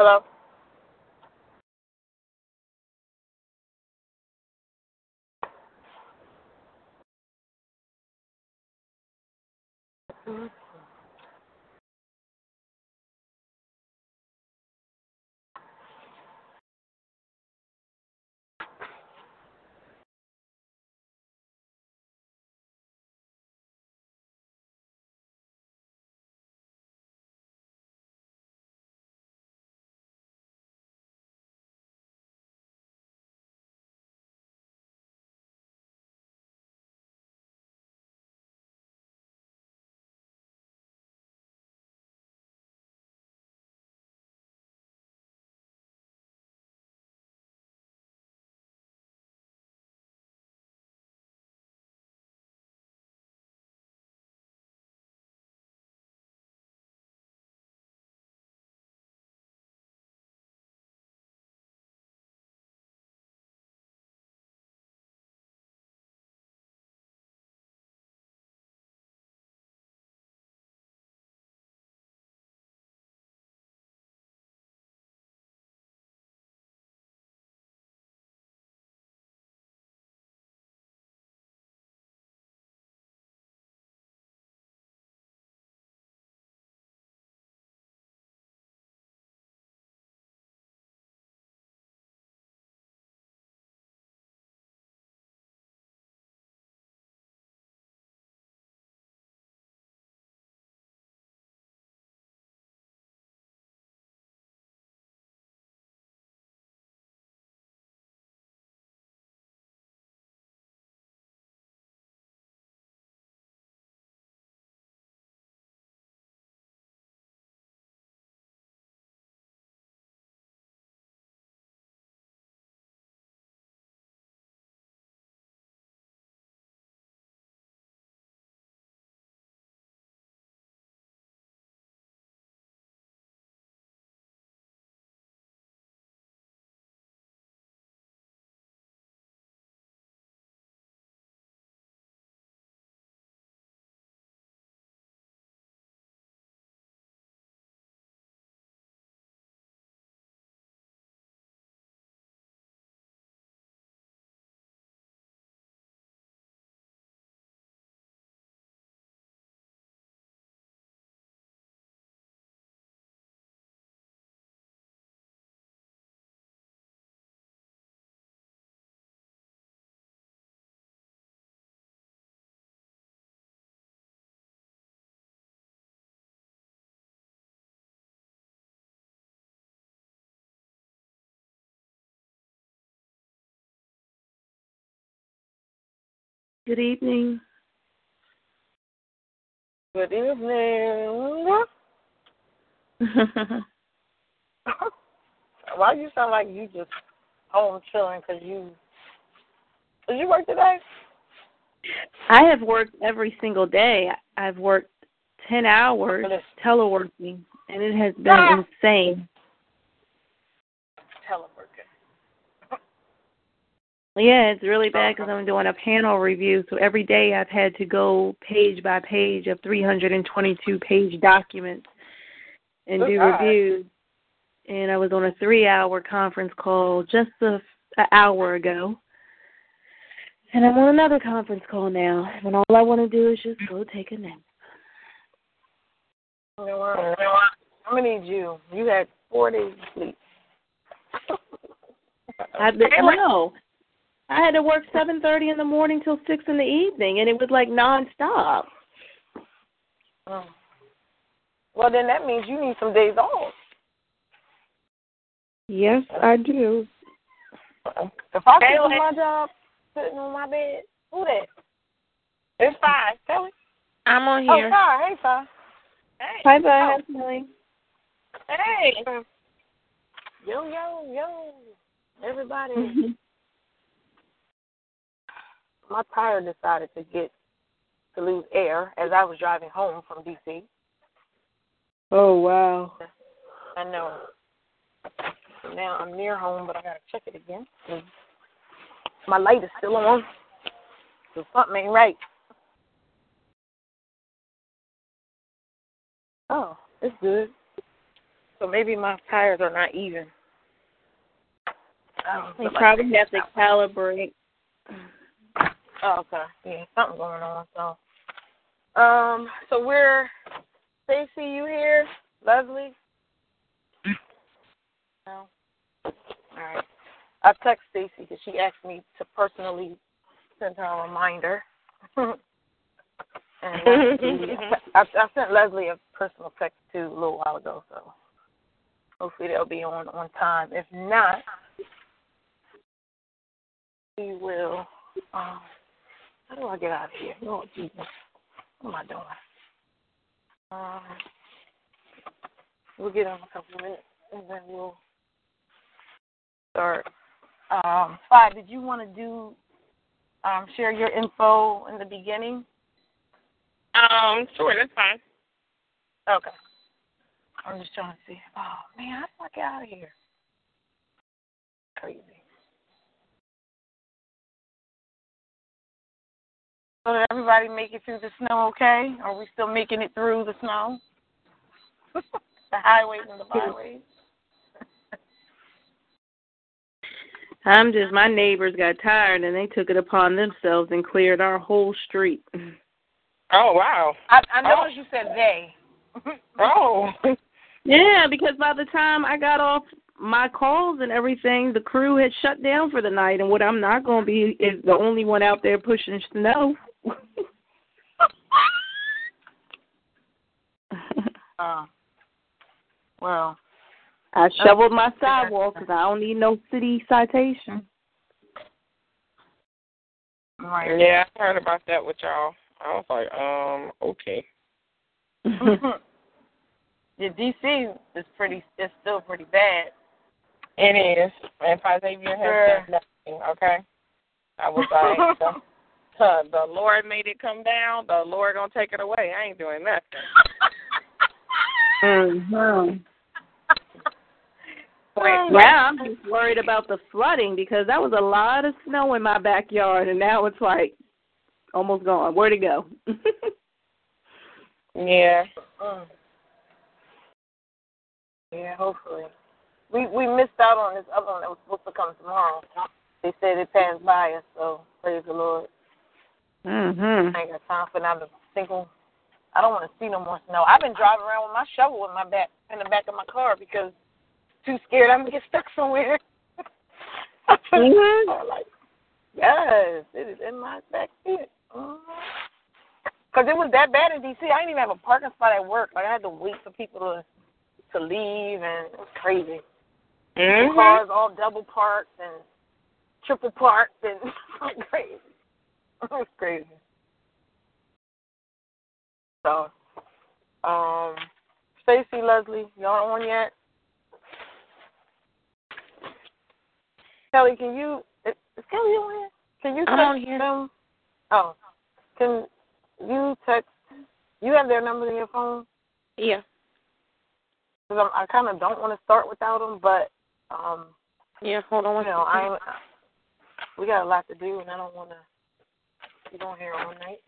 Hello? Good evening. Good evening. Why do you sound like you just home chilling because you did you work today? I have worked every single day. I've worked 10 hours teleworking, and it has been Ah. insane. Teleworking. Yeah, it's really bad because I'm doing a panel review, so every day I've had to go page by page of 322 page documents and do God. reviews. And I was on a three hour conference call just a, an hour ago. And I'm on another conference call now, and all I want to do is just go take a nap. You know what? I'm gonna need you. You had four days of sleep. I've been, no, I had to work 7:30 in the morning till six in the evening, and it was like nonstop. Mm. Well, then that means you need some days off. Yes, I do. If I Hey, could do my job sitting on my bed, who that? It's five. Kelly. I'm on here. Oh, here. five. Hey, five. Hey. Hi, bye. Hi, Hey. Yo, yo, yo. Everybody. My tire decided to get to lose air as I was driving home from DC. oh wow. I know. So now I'm near home, but I gotta check it again. My light is still on. So something ain't right. Oh, it's good. So maybe my tires are not even. They probably have to calibrate. Oh, okay. Yeah, something going on. So, um, so we're Stacy. You here? Leslie? No. All right. I text Stacy because she asked me to personally send her a reminder. and I, I sent Leslie a personal text too a little while ago. So hopefully they'll be on on time. If not, we will. Um, how do I get out of here? Oh, Jesus. What am I doing? Um, we'll get on a couple of minutes and then we'll start. Um, Five, did you want to do um, share your info in the beginning? Um, sure, that's fine. Okay. I'm just trying to see. Oh man, how do I get out of here? Crazy. So did everybody make it through the snow okay? Are we still making it through the snow? the highways and the byways. I'm just my neighbors got tired and they took it upon themselves and cleared our whole street. Oh wow. I, I noticed oh. you said they. Oh. Yeah, because by the time I got off my calls and everything, the crew had shut down for the night and what I'm not gonna be is the only one out there pushing snow. Uh, well, I shoveled my sidewalk because I don't need no city citation. right. Yeah, I heard about that with y'all. I was like, um, okay. yeah, DC is pretty. It's still pretty bad. It is. And Xavier Sure. has said nothing, okay? I was like, the, Lord made it come down, the Lord gonna take it away. I ain't doing nothing. mm-hmm. Wait, Now I'm just worried about the flooding because that was a lot of snow in my backyard and now it's like almost gone. Where'd it go? Yeah. Mm. Yeah, hopefully. We we missed out on this other one that was supposed to come tomorrow. They said it passed by us, so praise the Lord. Mhm. I ain't got time for not a single. I don't want to see no more snow. I've been driving around with my shovel in my back in the back of my car because too scared I'm gonna get stuck somewhere. Mhm. Like, yes, it is in my back seat. Because it was that bad in DC. I didn't even have a parking spot at work. Like I had to wait for people to to leave, and it was crazy. Mm-hmm. cars all double parked and triple parked, and crazy. Was crazy. So, um, Stacy, Leslie, y'all on yet? Kelly, can you? Is, Kelly on here? Can you I'm on here. them? Oh, can you text? You have their number in your phone? Yeah. Because I kind of don't want to start without them, but um, Yeah, hold on you know. I'm. We got a lot to do, and I don't want to be on here all night.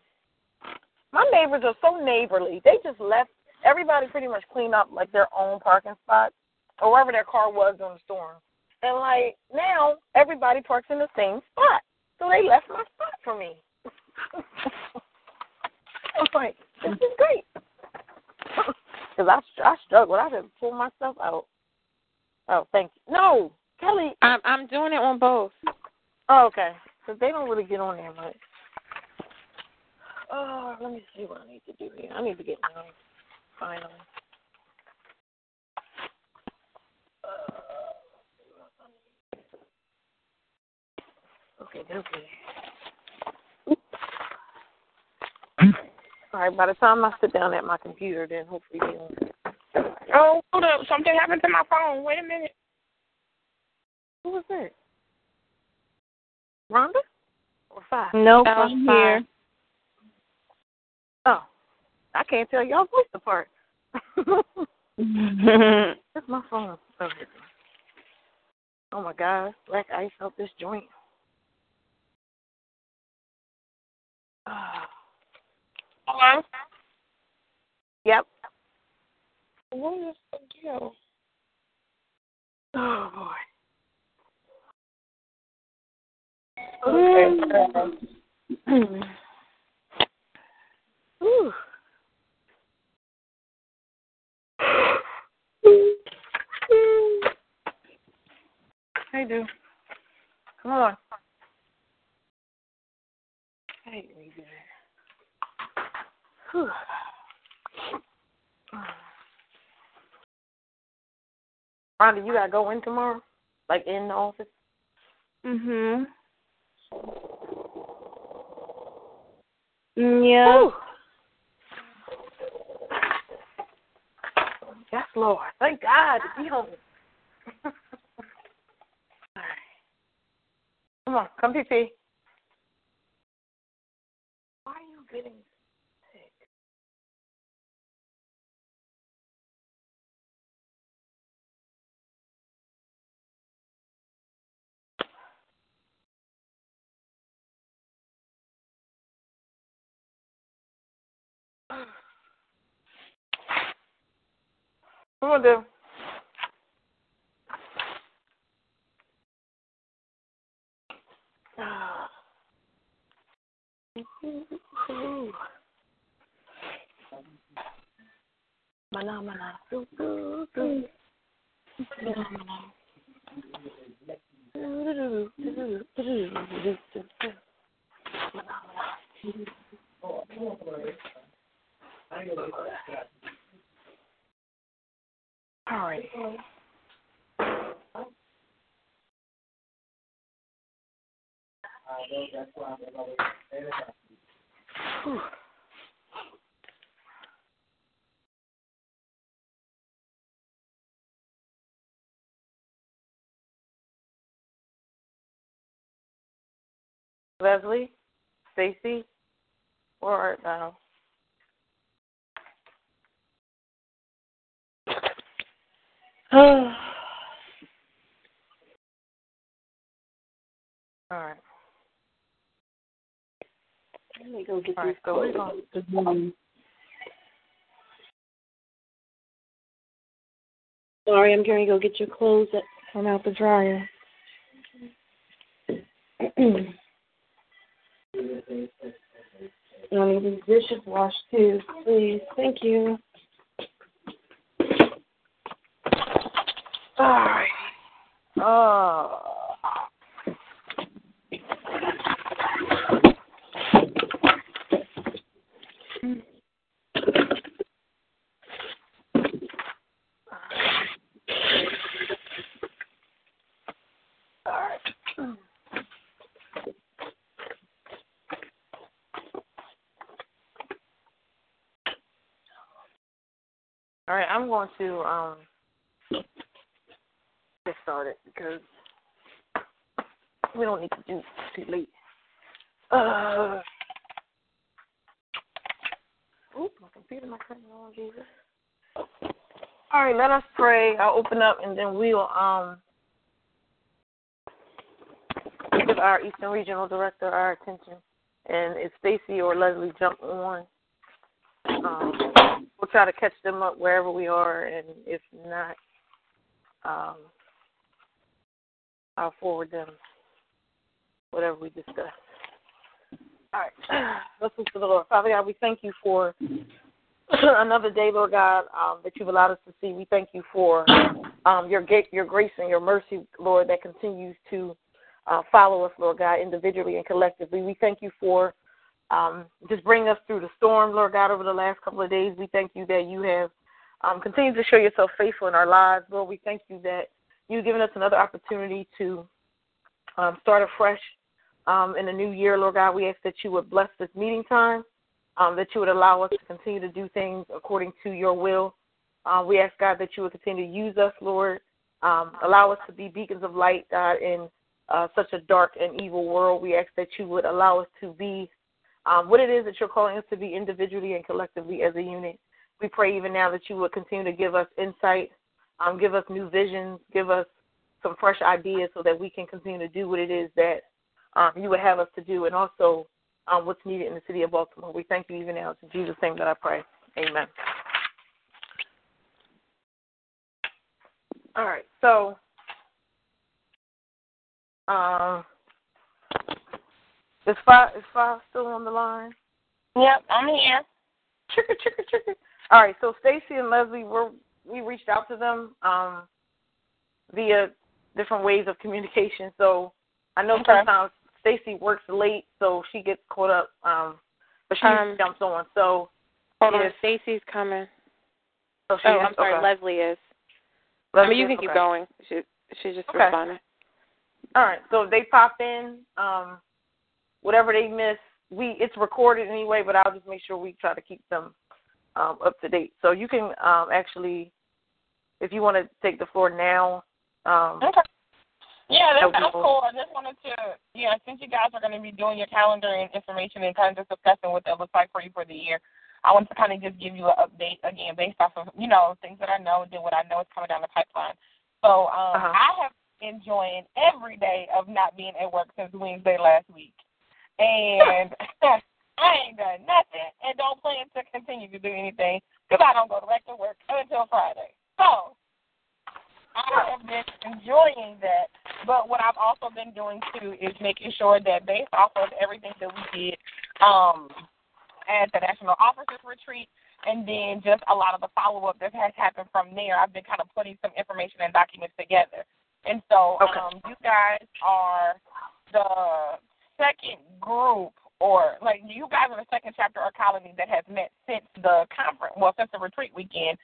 My neighbors are so neighborly. They just left. Everybody pretty much cleaned up like their own parking spot, or wherever their car was during the storm. And like now, everybody parks in the same spot, so they left my spot for me. I'm like, this is great. Because I, I struggled. I had to pull myself out. Oh, thank you. No, Kelly, I'm I'm doing it on both. Oh, okay. Because they don't really get on there much. Oh, let me see what I need to do here. I need to get my finally. Uh, okay, okay. All right, by the time I sit down at my computer, then hopefully you'll. Oh, hold up. Something happened to my phone. Wait a minute. Who was that? Rhonda? Or five? Nope, I'm five. here. I can't tell y'all voice apart. That's my phone. Oh, oh my God, black ice out this joint. Ah. Hello? Yep. What is the deal? Oh boy. Okay. Whew. Hey, dude. Come on. I Hey, you there. Rhonda, you gotta go in tomorrow? Like in the office? mhm. Yeah. Yes, Lord. Thank God to be home. All right. Come on, come pee. Why are you getting Come on. Mana, mana. All right. Leslie, Stacy, where art thou? All right. Let me go get All right. So we're. Sorry, I'm going to go get your clothes that come out the dryer. I need these dishes washed too, please. Thank you. All right. All right. I'm going to um started because we don't need to do too late. Uh, oop, my computer, my on, Jesus. All right, let us pray. I'll open up and then we'll um give our Eastern Regional Director our attention. And if Stacy or Leslie jump on, um, we'll try to catch them up wherever we are, and if not, um, I'll forward them whatever we discuss. All right, let's look to the Lord. Father God, we thank you for another day, Lord God, um, that you've allowed us to see. We thank you for um, your your grace and your mercy, Lord, that continues to uh, follow us, Lord God, individually and collectively. We thank you for um, just bringing us through the storm, Lord God, over the last couple of days. We thank you that you have um, continued to show yourself faithful in our lives. Lord, we thank you that you've given us another opportunity to um, start afresh um, in the new year, Lord God. We ask that you would bless this meeting time, um, that you would allow us to continue to do things according to your will. Uh, we ask, God, that you would continue to use us, Lord. Um, allow us to be beacons of light, God, in uh, such a dark and evil world. We ask that you would allow us to be um, what it is that you're calling us to be individually and collectively as a unit. We pray even now that you would continue to give us insight, um, give us new visions, give us some fresh ideas so that we can continue to do what it is that um, you would have us to do and also um, what's needed in the city of Baltimore. We thank you even now. It's in Jesus' name that I pray. Amen. All right, so uh, is five is five still on the line? Yep, I'm here. Chicka chicka chicka. All right, so Stacy and Leslie, we're we reached out to them um, via different ways of communication. So I know Okay. sometimes Stacy works late, so she gets caught up, um, but she Um, jumps on. So Hold yes. on, Stacy's coming. oh, Oh. I'm sorry, okay. Leslie is. I Leslie mean, you can keep Okay. going. She she just Okay. responded. All right, so if they pop in, um, whatever they miss, we it's recorded anyway, but I'll just make sure we try to keep them um, up to date. So you can um, actually, if you want to take the floor now. Um, Okay. Yeah, that sounds cool. I just wanted to, yeah, since you guys are going to be doing your calendar and information and kind of just discussing what that looks like for you for the year, I wanted to kind of just give you an update again based off of, you know, things that I know and what I know is coming down the pipeline. So um, Uh-huh. I have enjoying every day of not being at work since Wednesday last week. And I ain't done nothing and don't plan to continue to do anything because I don't go direct to work until Friday. So I have been enjoying that. But what I've also been doing too is making sure that based off of everything that we did um, at the National Officers Retreat and then just a lot of the follow up that has happened from there, I've been kind of putting some information and documents together. And so Okay. um, you guys are the second group or like you guys are the second chapter or colony that has met since the conference well, since the retreat weekend.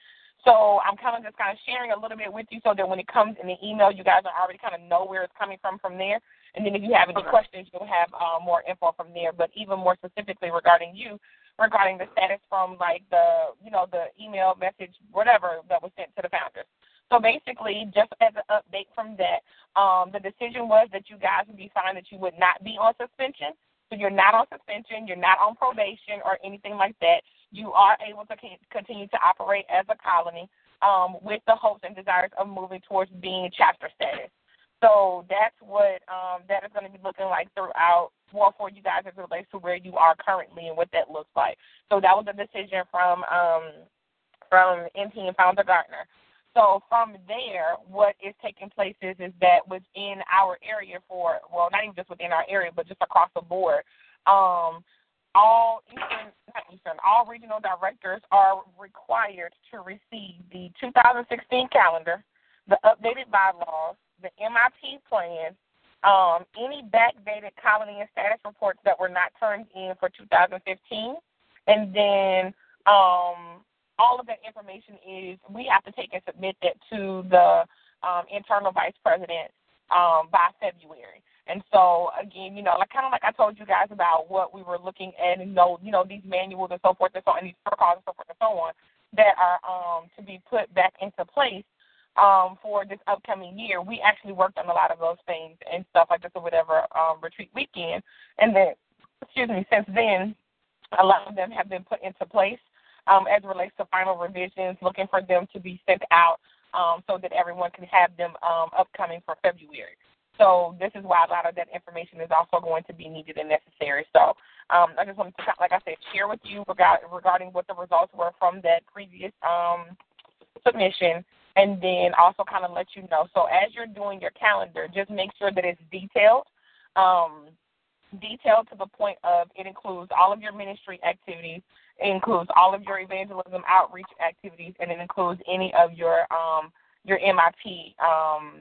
So I'm kind of just kind of sharing a little bit with you so that when it comes in the email, you guys already kind of know where it's coming from from there. And then if you have any Okay. questions, you'll have uh, more info from there. But even more specifically regarding you, regarding the status from like the you know the email message whatever that was sent to the founders. So basically, just as an update from that, um, the decision was that you guys would be fine that you would not be on suspension. So you're not on suspension, you're not on probation or anything like that. You are able to continue to operate as a colony um, with the hopes and desires of moving towards being chapter status. So that's what um, that is going to be looking like throughout, well, for you guys as it relates to where you are currently and what that looks like. So that was a decision from um, from NT and Founder Gardner. So from there, what is taking place is is that within our area for well, not even just within our area, but just across the board, um, all Eastern, not Eastern, all regional directors are required to receive the 2016 calendar, the updated bylaws, the MIP plan, um, any backdated colony and status reports that were not turned in for 2015, and then um, all of that information is we have to take and submit that to the um, internal vice president um, by February. And so again, you know, like kind of like I told you guys about what we were looking at, and you know, you know these manuals and so forth and so on, and these protocols and so forth and so on that are um, to be put back into place um, for this upcoming year. We actually worked on a lot of those things and stuff like this or whatever um, retreat weekend, and then excuse me, since then, a lot of them have been put into place um, as it relates to final revisions, looking for them to be sent out um, so that everyone can have them um, upcoming for February. So this is why a lot of that information is also going to be needed and necessary. So um, I just wanted to, like I said, share with you regard, regarding what the results were from that previous um, submission, and then also kind of let you know. So as you're doing your calendar, just make sure that it's detailed. Um, detailed to the point of it includes all of your ministry activities, it includes all of your evangelism outreach activities, and it includes any of your um, your MIP, um,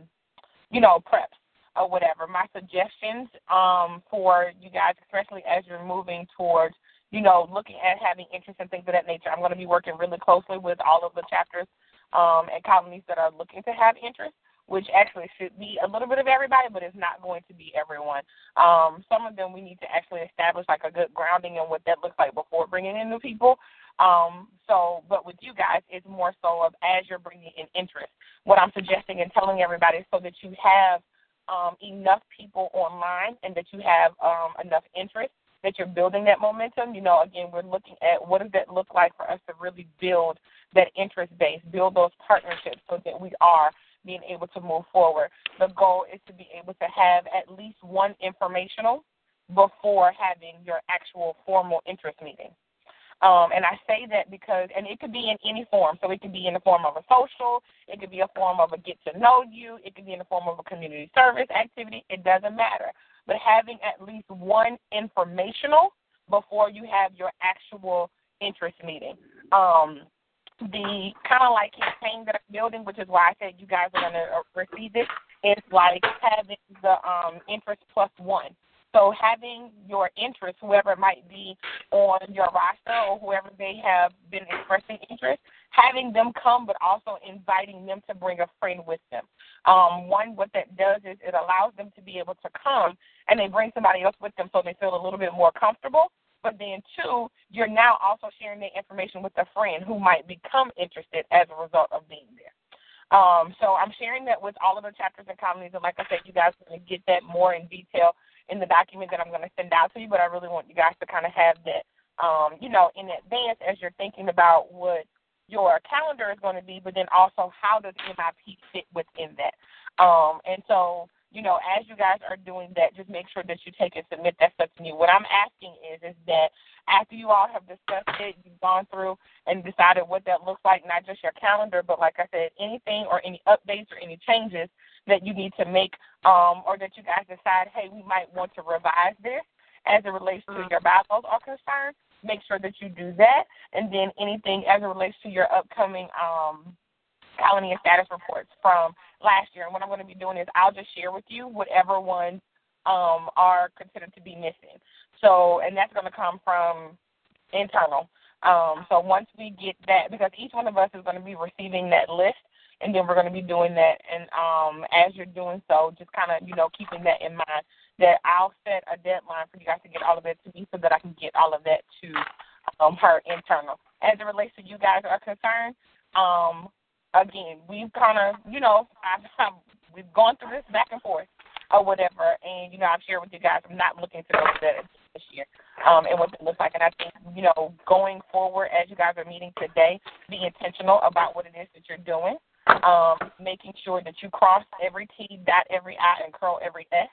you know, preps. or whatever. My suggestions um, for you guys, especially as you're moving towards, you know, looking at having interest in things of that nature. I'm going to be working really closely with all of the chapters um, and colonies that are looking to have interest which actually should be a little bit of everybody, but it's not going to be everyone. Um, some of them we need to actually establish like a good grounding in what that looks like before bringing in new people. Um, so, but with you guys, it's more so of as you're bringing in interest. What I'm suggesting and telling everybody so that you have um, enough people online and that you have um, enough interest that you're building that momentum. You know, again, we're looking at what does that look like for us to really build that interest base, build those partnerships so that we are being able to move forward. The goal is to be able to have at least one informational before having your actual formal interest meeting. Um, and I say that because, and it could be in any form. So it could be in the form of a social, it could be a form of a get to know you, it could be in the form of a community service activity. It doesn't matter. But having at least one informational before you have your actual interest meeting. Um, the kind of like campaign that I'm building, which is why I said you guys are going to uh, receive it, is like having the um, interest plus one. So having your interest, whoever it might be on your roster or whoever they have been expressing interest, having them come, but also inviting them to bring a friend with them. Um, one, what that does is it allows them to be able to come and they bring somebody else with them so they feel a little bit more comfortable. But then, two, you're now also sharing the information with a friend who might become interested as a result of being there. Um, so I'm sharing that with all of the chapters and colonies, and like I said, you guys are going to get that more in detail in the document that I'm going to send out to you. But I really want you guys to kind of have that, um, you know, in advance as you're thinking about what your calendar is going to be, but then also how does MIP fit within that. Um, and so you know, as you guys are doing that, just make sure that you take and submit that stuff to me. What I'm asking is, is that after you all have discussed it, you've gone through and decided what that looks like, not just your calendar, but like I said, anything or any updates or any changes that you need to make, um, or that you guys decide, hey, we might want to revise this as it relates to your bylaws are concerned. Make sure that you do that, and then anything as it relates to your upcoming um, colony and status reports from last year. And what I'm going to be doing is I'll just share with you whatever ones um, are considered to be missing. So, and that's going to come from internal. Um, so once we get that, because each one of us is going to be receiving that list, and then we're going to be doing that. And um, as you're doing so, just kind of you know keeping that in mind that I'll set a deadline for you guys to get all of that to me, so that I can get all of that to um, her internal. As it relates to you guys are concerned, um, again, we've kind of, you know, I've, I've, we've gone through this back and forth or whatever, and you know, I've shared with you guys. I'm not looking to go to that this year, um, and what it looks like. And I think, you know, going forward as you guys are meeting today, be intentional about what it is that you're doing. Um, making sure that you cross every T, dot every I, and curl every S,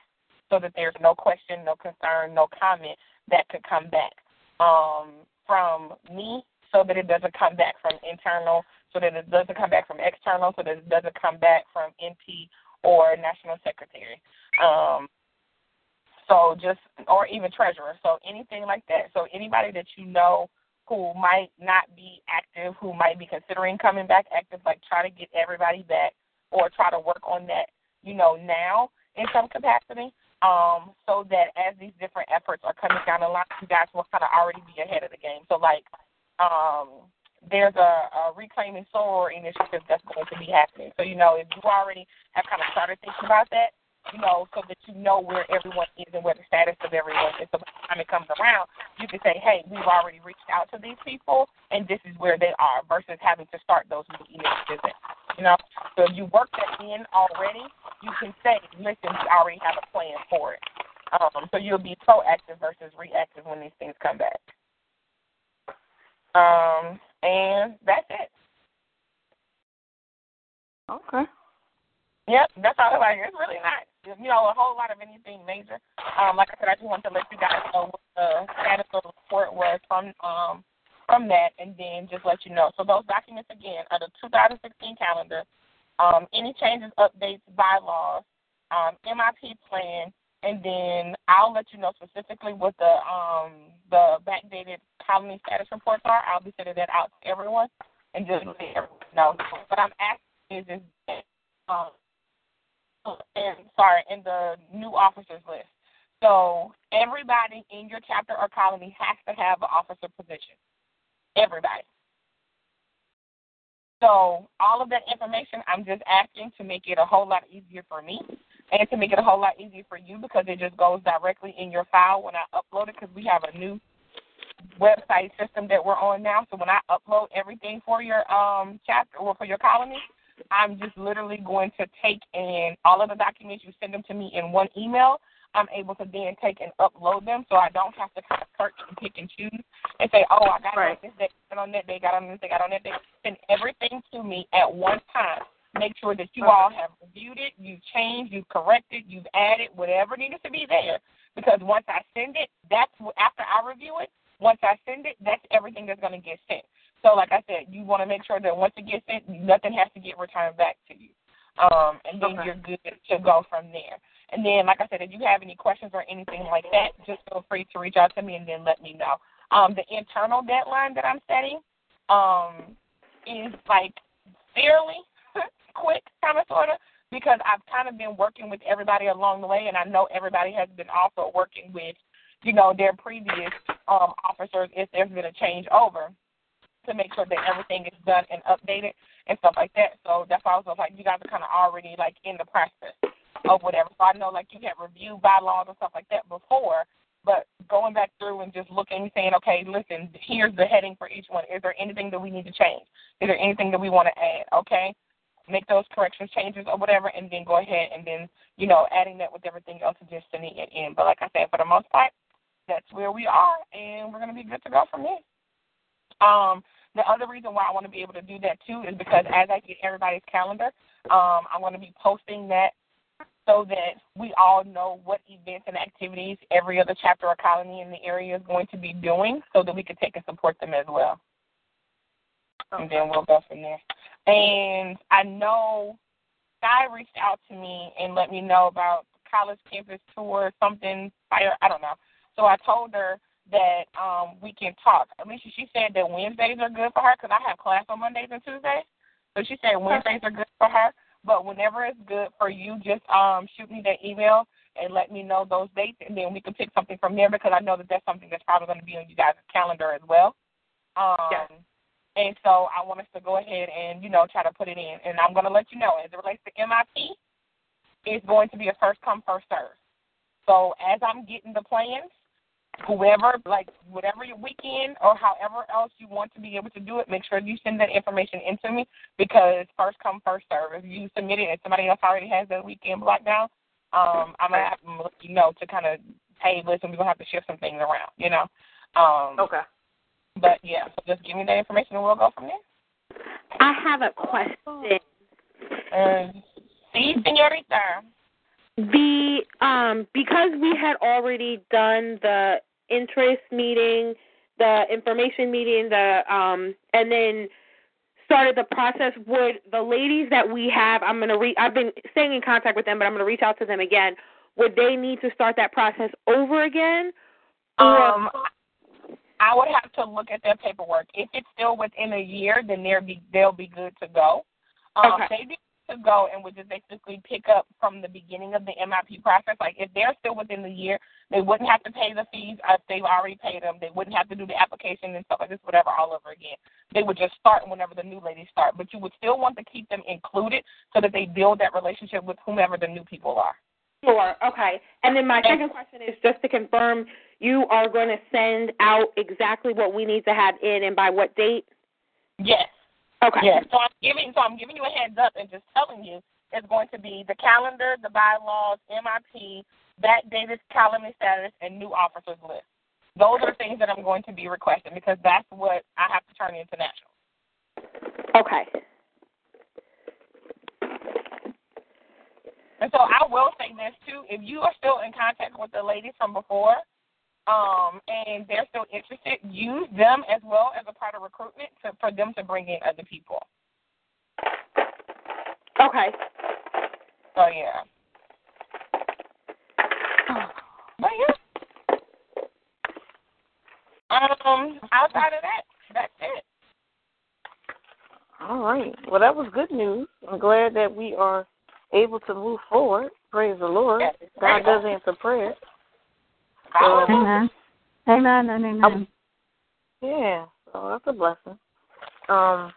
so that there's no question, no concern, no comment that could come back um, from me, so that it doesn't come back from internal so that it doesn't come back from external, so that it doesn't come back from NP or national secretary. Um, so just or even treasurer. So anything like that. So anybody that you know who might not be active, who might be considering coming back active, like try to get everybody back or try to work on that, you know, now in some capacity. Um, so that as these different efforts are coming down the line, you guys will kind of already be ahead of the game. So like um there's a, a reclaiming soror initiative that's going to be happening. So, you know, if you already have kind of started thinking about that, you know, so that you know where everyone is and where the status of everyone is. So by the time it comes around, you can say, hey, we've already reached out to these people, and this is where they are, versus having to start those new initiatives. You know, so if you work that in already, you can say, listen, we already have a plan for it. Um, so you'll be proactive versus reactive when these things come back. Um, and that's it. Okay. Yep, that's all about it. It's really not, you know, a whole lot of anything major. Um, like I said, I just want to let you guys know what the status of the report was from um from that, and then just let you know. So those documents again are the 2016 calendar, um, any changes, updates, bylaws, um, MIP plan, and then I'll let you know specifically what the um the backdated colony status reports are. I'll be sending that out to everyone and just let everyone know. What I'm asking is, is um, and sorry, in the new officers list. So everybody in your chapter or colony has to have an officer position. Everybody. So all of that information, I'm just asking to make it a whole lot easier for me and to make it a whole lot easier for you because it just goes directly in your file when I upload it because we have a new website system that we're on now. So when I upload everything for your um chapter or for your colony, I'm just literally going to take in all of the documents you send them to me in one email. I'm able to then take and upload them, so I don't have to kind of search and pick and choose and say, "Oh, I got Right. on this day, got on that day, got on this day, got on that day." Send everything to me at one time. Make sure that you Okay. all have reviewed it, you've changed, you've corrected, you've added whatever needed to be there. Because once I send it, that's after I review it. Once I send it, that's everything that's going to get sent. So, like I said, you want to make sure that once it gets sent, nothing has to get returned back to you. Um, and then Okay. you're good to go from there. And then, like I said, if you have any questions or anything like that, just feel free to reach out to me and then let me know. Um, the internal deadline that I'm setting um, is like fairly quick, kind of, sort of, because I've kind of been working with everybody along the way, and I know everybody has been also working with, you know, their previous um, officers if there's been a change over to make sure that everything is done and updated and stuff like that. So that's why I was like, you guys are kind of already like in the process of whatever. So I know like you had reviewed bylaws and stuff like that before, but going back through and just looking and saying, okay, listen, here's the heading for each one. Is there anything that we need to change? Is there anything that we want to add? Okay, make those corrections, changes, or whatever, and then go ahead and then you know adding that with everything else and just sending it in. But like I said, for the most part, that's where we are, and we're gonna be good to go from there. Um, the other reason why I want to be able to do that too is because as I get everybody's calendar, um, I'm going to be posting that so that we all know what events and activities every other chapter or colony in the area is going to be doing so that we can take and support them as well. And then we'll go from there. And I know Sky reached out to me and let me know about college campus tour, something, fire, I don't know. So I told her that um we can talk. Alicia, she she said that Wednesdays are good for her because I have class on Mondays and Tuesdays. So she said Wednesdays are good for her. But whenever it's good for you, just um shoot me that email and let me know those dates, and then we can pick something from there because I know that that's something that's probably going to be on you guys' calendar as well. Um, Yes. And so I want us to go ahead and you know try to put it in, and I'm going to let you know as it relates to MIP, it's going to be a first come first serve. So as I'm getting the plans, whoever, like whatever your weekend or however else you want to be able to do it, make sure you send that information into me because first come first serve. If you submit it and somebody else already has that weekend blocked down, um, I'm gonna have to let you know to kind of, hey, listen, we're gonna have to shift some things around, you know. Um, Okay. But yeah, so just give me that information and we'll go from there. I have a question. And see, senorita. The um because we had already done the interest meeting, the information meeting, the um and then started the process, would the ladies that we have I'm gonna re I've been staying in contact with them, but I'm gonna reach out to them again. Would they need to start that process over again? Or Um, I would have to look at their paperwork. If it's still within a year, then they'll be they'll be good to go. Um, Okay. They'd be good to go and would just basically pick up from the beginning of the MIP process. Like if they're still within the year, they wouldn't have to pay the fees if they've already paid them. They wouldn't have to do the application and stuff like this, whatever, all over again. They would just start whenever the new ladies start. But you would still want to keep them included so that they build that relationship with whomever the new people are. Sure. Okay. And then my second question is just to confirm you are going to send out exactly what we need to have in and by what date? Yes. Okay. Yeah, so I'm giving so I'm giving you a heads up and just telling you it's going to be the calendar, the bylaws, MIP, that dated colony status, and new officers list. Those are things that I'm going to be requesting because that's what I have to turn into national. Okay. And so I will say this too: if you are still in contact with the ladies from before, um, and they're still interested, use them as well as a part of recruitment to, for them to bring in other people. Okay. So yeah. But yeah. Um, outside of that, that's it. All right. Well, that was good news. I'm glad that we are able to move forward. Praise the Lord. God does answer prayer. So, Amen. Amen and amen. yeah, so that's a blessing. Um,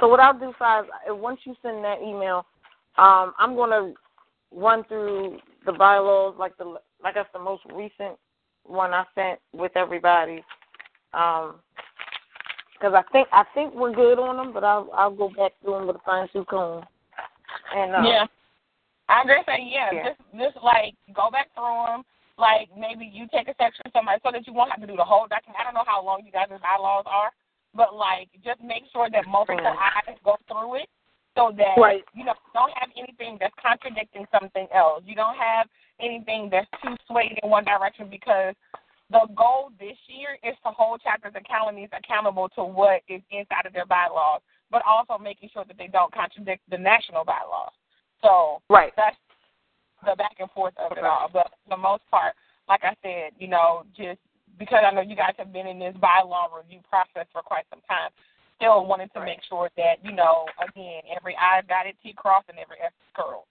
so what I'll do, five, once you send that email, um, I'm going to run through the bylaws, like the like that's the most recent one I sent with everybody. Um, because I think I think we're good on them, but I'll I'll go back through them with a fine tooth comb. And uh, yeah, I'm just saying, yeah, Yeah. just just like go back through them. Like maybe you take a section of somebody so that you won't have to do the whole document. I don't know how long you guys' bylaws are, but like just make sure that multiple eyes go through it so that Right. you know you don't have anything that's contradicting something else. You don't have anything that's too swayed in one direction because the goal this year is to hold chapters and colonies accountable to what is inside of their bylaws, but also making sure that they don't contradict the national bylaws. So right. that's the back and forth of it all. But for the most part, like I said, you know, just because I know you guys have been in this bylaw review process for quite some time, still wanted to make sure that, you know, again, every I got it T crossed and every S is curled.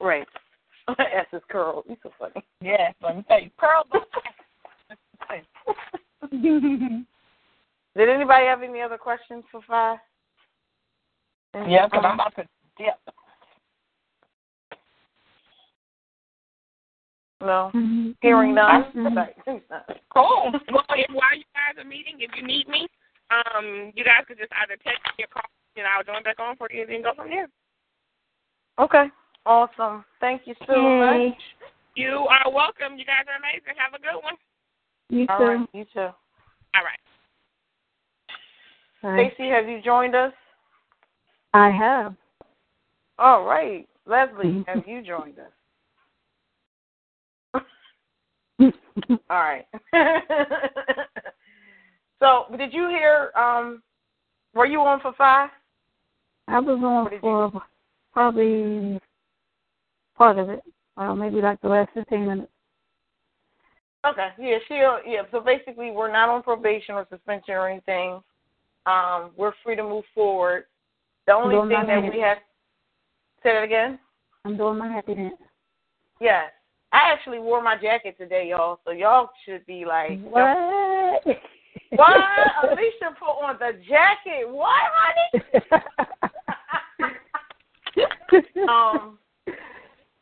Right. S is curl. You're so funny. Yes, let me tell you, curl those Did anybody have any other questions for five? Yeah, because I'm um, about to dip. No. Mm-hmm. Hearing none. Cool. Well, if while you guys are meeting, if you need me, um, you guys could just either text me or call me, and I'll join back on for you and then go from there. Okay. Awesome. Thank you so Yay. much. You are welcome. You guys are amazing. Have a good one. You All too. right. You too. All right. Bye. Stacy, have you joined us? I have. All right. Leslie, have you joined us? All right. so, did you hear? Um, were you on for five? I was on for probably part of it. Well, maybe like the last 15 minutes. Okay. Yeah. She. Yeah. So basically, we're not on probation or suspension or anything. Um, we're free to move forward. The only thing that dance. we have. Say that again. I'm doing my happy dance. Yes. I actually wore my jacket today, y'all. So y'all should be like, What? What? Alicia put on the jacket. What, honey? um.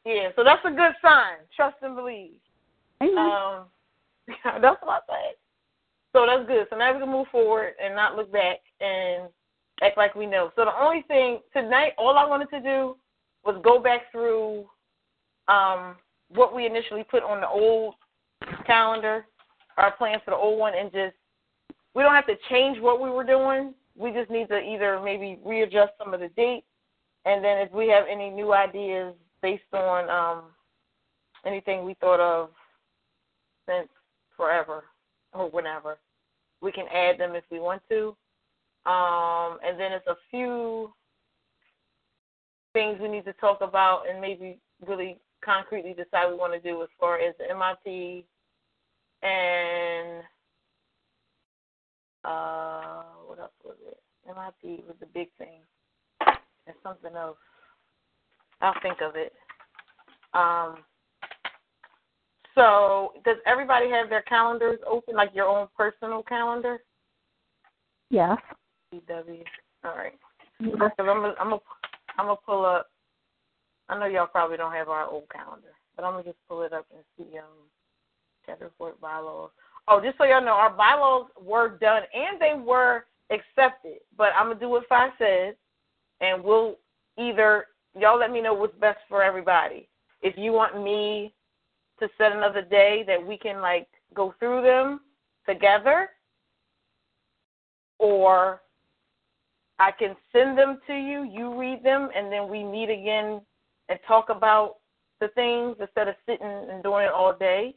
Yeah. So that's a good sign. Trust and believe. Um. That's what I said. So that's good. So now we can move forward and not look back and act like we know. So the only thing tonight, all I wanted to do was go back through um, what we initially put on the old calendar, our plans for the old one, and just we don't have to change what we were doing. We just need to either maybe readjust some of the dates, and then if we have any new ideas based on um, anything we thought of since forever or whenever, we can add them if we want to. Um, and then it's a few things we need to talk about and maybe really concretely decide we want to do as far as the MIP and uh, what else was it? MIP was the big thing, and something else. I'll think of it. Um, so, does everybody have their calendars open, like your own personal calendar? Yes. CW. All right. Because I'm gonna, I'm gonna, I'm gonna pull up. I know y'all probably don't have our old calendar, but I'm gonna just pull it up and see um, report bylaws. Oh, just so y'all know, our bylaws were done and they were accepted. But I'm gonna do what Fi says, and we'll either y'all let me know what's best for everybody. If you want me to set another day that we can like go through them together, or I can send them to you, you read them, and then we meet again and talk about the things instead of sitting and doing it all day.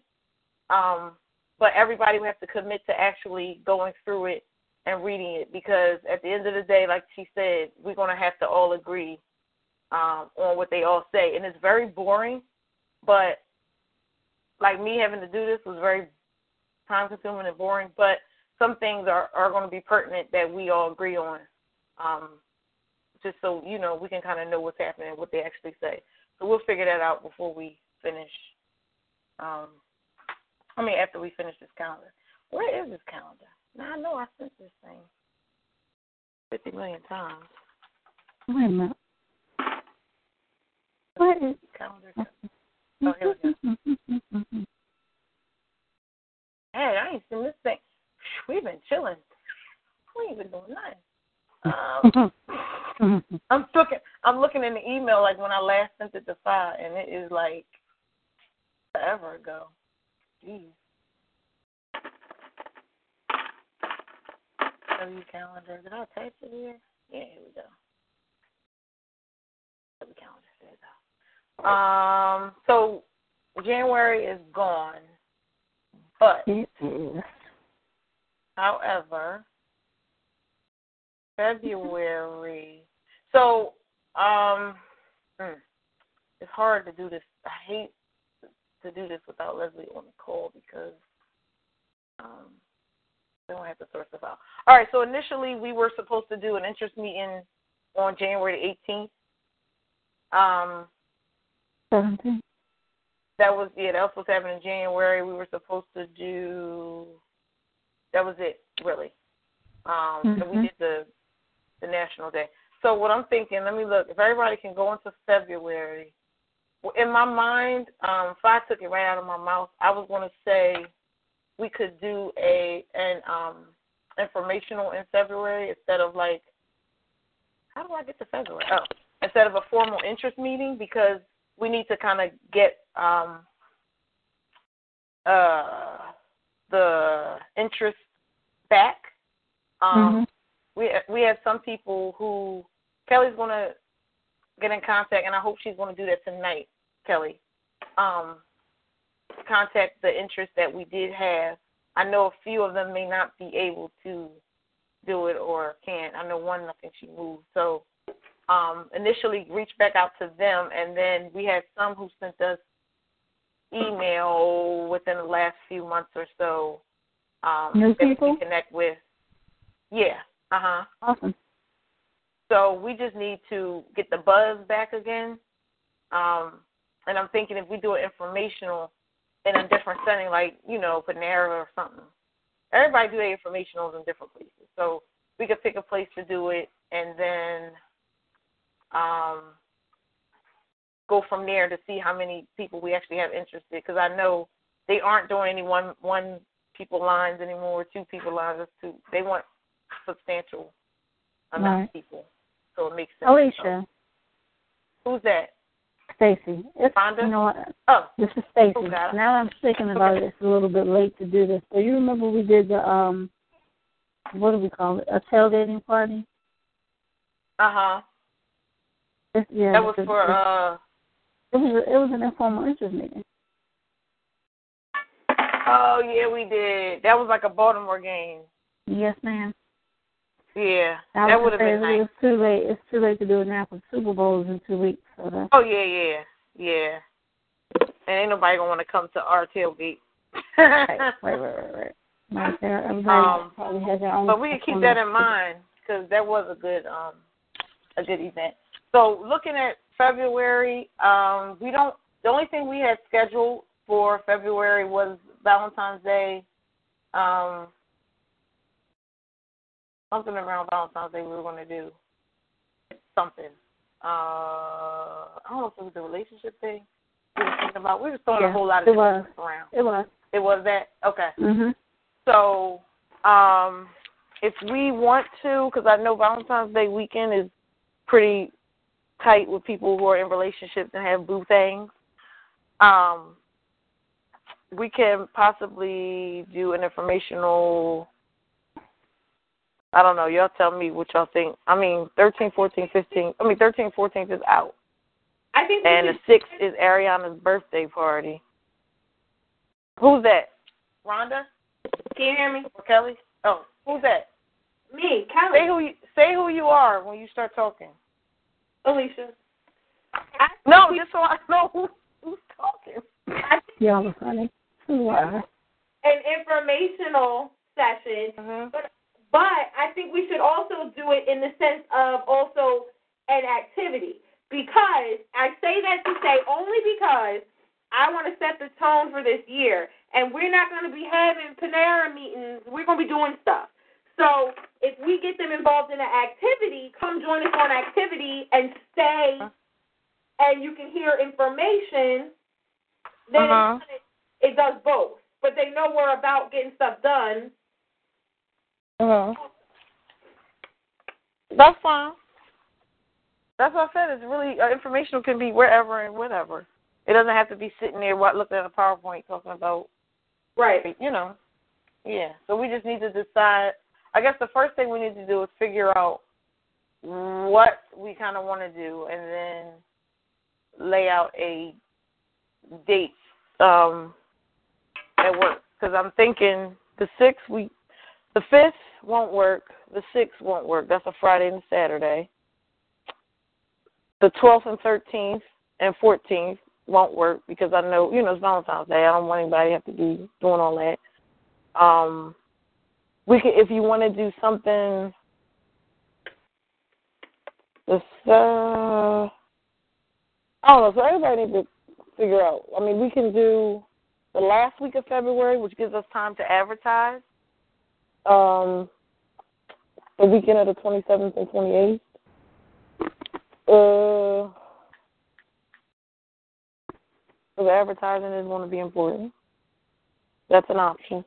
Um, but everybody will have to commit to actually going through it and reading it because at the end of the day, like she said, we're going to have to all agree um, on what they all say. And it's very boring, but like me having to do this was very time consuming and boring, but some things are, are going to be pertinent that we all agree on. Um, just so you know we can kind of know what's happening and what they actually say. So we'll figure that out before we finish. Um, I mean, after we finish this calendar. Where is this calendar? Now I know I sent this thing fifty million times. Wait a minute. What is calendar? Oh, here we go. Hey, I ain't seen this thing. We've been chilling. We ain't been doing nothing. Um, I'm looking. I'm looking in the email like when I last sent it to Fi, and it is like forever ago. Jeez. W calendar. Did I attach it here? Yeah, here we go. W calendar. There we go. Um. So January is gone, but however, February. So, um, hmm, it's hard to do this. I hate to do this without Leslie on the call because um, they don't have to sort stuff out. All right. So initially, we were supposed to do an interest meeting on January 18th. Um, 17. that was yeah, that was supposed to happen in January. We were supposed to do. That was it, really. Um, and we did the the national day. So what I'm thinking, let me look. If everybody can go into February, in my mind, um, if I took it right out of my mouth, I was going to say we could do a an um informational in February instead of like. How do I get to February? Oh, instead of a formal interest meeting because we need to kind of get um uh the interest back. Um we we have some people who Kelly's gonna get in contact and I hope she's gonna do that tonight, Kelly. Um contact the interest that we did have. I know a few of them may not be able to do it or can't. I know one I think she moved. So um, initially reach back out to them, and then we had some who sent us email within the last few months or so. Um, New that we people? can connect with. Yeah. Uh huh. Awesome. So we just need to get the buzz back again. Um, and I'm thinking if we do it informational in a different setting, like you know Panera or something. Everybody do their informationals in different places, so we could pick a place to do it, and then um, go from there to see how many people we actually have interested. Because I know they aren't doing any one one people lines anymore, two people lines. It's two. They want substantial amount Right. of people, so it makes sense. Alicia, Who's that? Stacy. It's Fonda? you know what? Oh, This is Stacy. Oh. Now I'm thinking about it, it's a little bit late to do this. So you remember we did the um, what do we call it? A tailgating party. uh huh. Yeah, That was for uh. It was a, it was an informal interest meeting. Oh yeah, we did. That was like a Baltimore game. Yes, ma'am. Yeah, I that would have been nice. It's too late. It's too late to do it now because Super Bowl is in two weeks. So that's Oh yeah, yeah, yeah. And ain't nobody gonna want to come to our tailgate. right, right, right, right, right. Right there, Um, probably has their own. But we can keep that in mind because that was a good um a good event. So looking at February, um, we don't. The only thing we had scheduled for February was Valentine's Day. Um, something around Valentine's Day we were going to do something. Uh, I don't know if it was a relationship thing. We were thinking about. We were throwing Yeah, a whole lot of it was. stuff around. It was. It was that okay. Mhm. So, um, if we want to, because I know Valentine's Day weekend is pretty tight with people who are in relationships and have boo things, um, we can possibly do an informational. I don't know. Y'all tell me what y'all think. I mean, 13, 14, 15. I mean, 13, 14 is out. I think we And the 6th is Ariana's birthday party. Who's that? Rhonda? Can you hear me? Or Kelly? Oh, who's that? Me, Kelly. Say who you say who you are when you start talking. Alicia. No, just so I know who, who's talking. Y'all are funny. Who are? An informational session, Mm-hmm. but but I think we should also do it in the sense of also an activity. Because I say that to say only because I want to set the tone for this year, and we're not going to be having Panera meetings. We're going to be doing stuff. So if we get them involved in an activity, come join us on activity and stay, and you can hear information. Then Uh-huh. it, it does both. But they know we're about getting stuff done. Uh-huh. That's fine. That's what I said. It's really uh, informational can be wherever and whenever. It doesn't have to be sitting there looking at a PowerPoint talking about, right? You know, yeah. So we just need to decide. I guess the first thing we need to do is figure out what we kind of want to do, and then lay out a date um, at work. Because I'm thinking the sixth we, the fifth won't work. The sixth won't work. That's a Friday and Saturday. The twelfth and thirteenth and fourteenth won't work because I know you know it's Valentine's Day. I don't want anybody to have to be doing all that. Um, we could if you want to do something. This uh, I don't know. So everybody needs to figure out. I mean, we can do the last week of February, which gives us time to advertise. Um, the weekend of the 27th and 28th. Uh, advertising is going to be important. That's an option.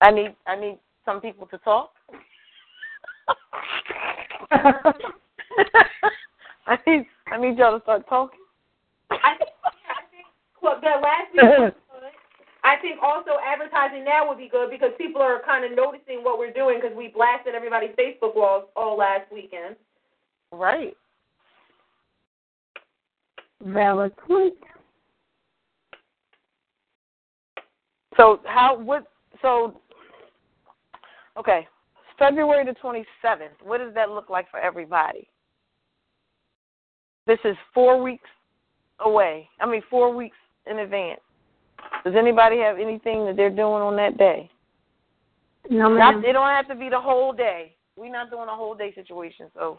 I need I need some people to talk. I need I need y'all to start talking. I think, I think well, the last week. I think also advertising now would be good because people are kind of noticing what we're doing because we blasted everybody's Facebook walls all last weekend. Right. Valid point. So how what so okay. February the twenty seventh. What does that look like for everybody? This is four weeks away. I mean four weeks in advance. Does anybody have anything that they're doing on that day? No, Not, it don't have to be the whole day. We're not doing a whole day situation, so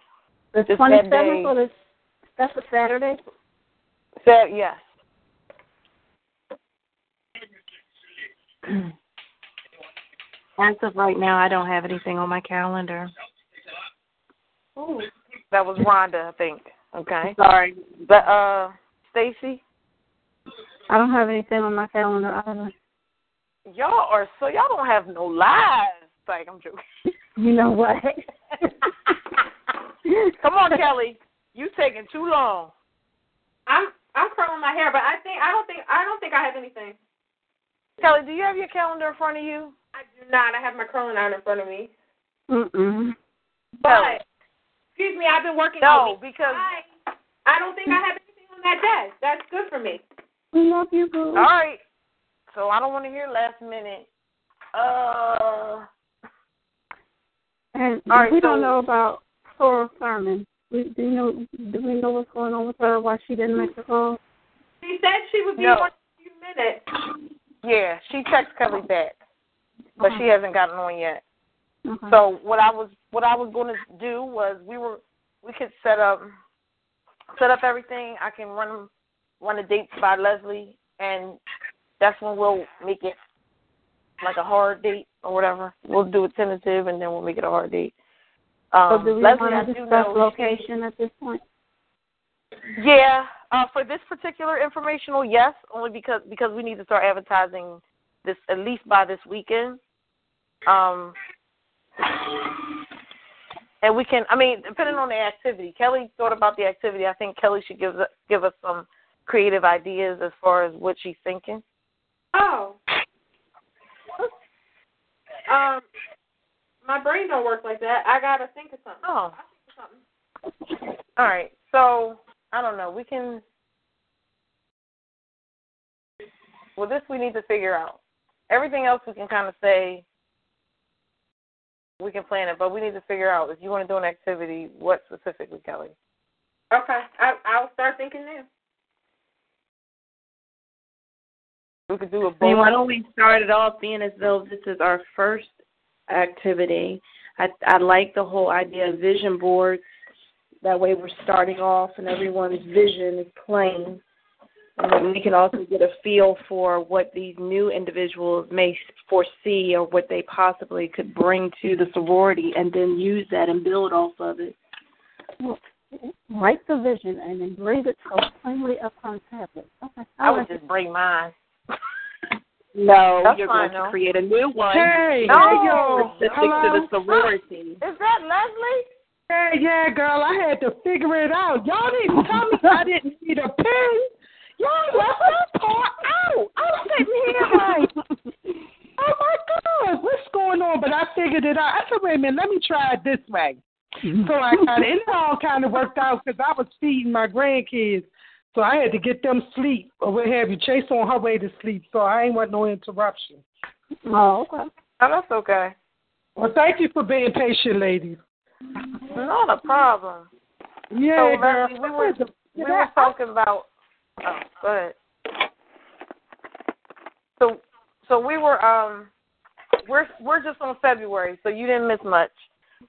The twenty day. or the that's a Saturday. Sa- yes. As of right now, I don't have anything on my calendar. Ooh. That was Rhonda, I think. Okay. Sorry. But uh Stacy? I don't have anything on my calendar either. Y'all are so y'all don't have no lives. Like I'm joking. You know what? Come on, Kelly. You taking too long. I'm I'm curling my hair, but I think I don't think I don't think I have anything. Kelly, do you have your calendar in front of you? I do not. I have my curling iron in front of me. Mm-mm. But excuse me, I've been working. No, because I, I don't think I have anything on that desk. That's good for me. We love you, boo. All right. So I don't want to hear last minute. Uh And All right, we don't know about Cora Thurman. We, do you know? Do we know what's going on with her? Why she didn't make the call? She said she would be No. on in a few minutes. yeah, she texted Kelly back. But she hasn't gotten on yet. Okay. So what I was what I was going to do was we were we could set up set up everything. I can run run the dates by Leslie, and that's when we'll make it like a hard date or whatever. We'll do a tentative, and then we'll make it a hard date. Um, so do we Leslie, want to do discuss location at this point? Yeah, uh, for this particular informational, yes, only because because we need to start advertising this at least by this weekend. Um, and we can, I mean, depending on the activity. Kelly thought about the activity. I think Kelly should give give us some creative ideas as far as what she's thinking. Oh. Um, my brain don't work like that. I gotta think of something. Oh. Of something. All right, so I don't know. We can. Well, this we need to figure out. Everything else we can kind of say. We can plan it, but we need to figure out if you want to do an activity, what specifically, Kelly. Okay, I I'll start thinking now. We could do a I mean, bowl. why don't we start it off being as though this is our first activity? I I like the whole idea of vision boards. That way, we're starting off, and everyone's vision is plain, and then we can also get a feel for what these new individuals may foresee or what they possibly could bring to the sorority, and then use that and build off of it. Write the vision and then bring it so plainly up on tablet. Okay. I would just bring mine. No, That's you're fine, going to create a new one. Hey, No. hey, yo, specific hello. to the sorority. Is that Leslie? Hey, yeah, girl, I had to figure it out. Y'all didn't tell me I didn't need a pen. Y'all left that part out. I'm sitting here like, oh my God, what's going on? But I figured it out. I said, wait a minute, let me try it this way. Mm-hmm. So I got it. And it all kind of worked out because I was feeding my grandkids. So I had to get them sleep or what have you. Chase on her way to sleep. So I ain't want no interruption. Oh, okay. Oh, that's okay. Well, thank you for being patient, ladies. Not a problem. Yeah, so, girl. Leslie, we were we were talking about. Oh, go ahead. So, so we were um, we're we're just on February, so you didn't miss much.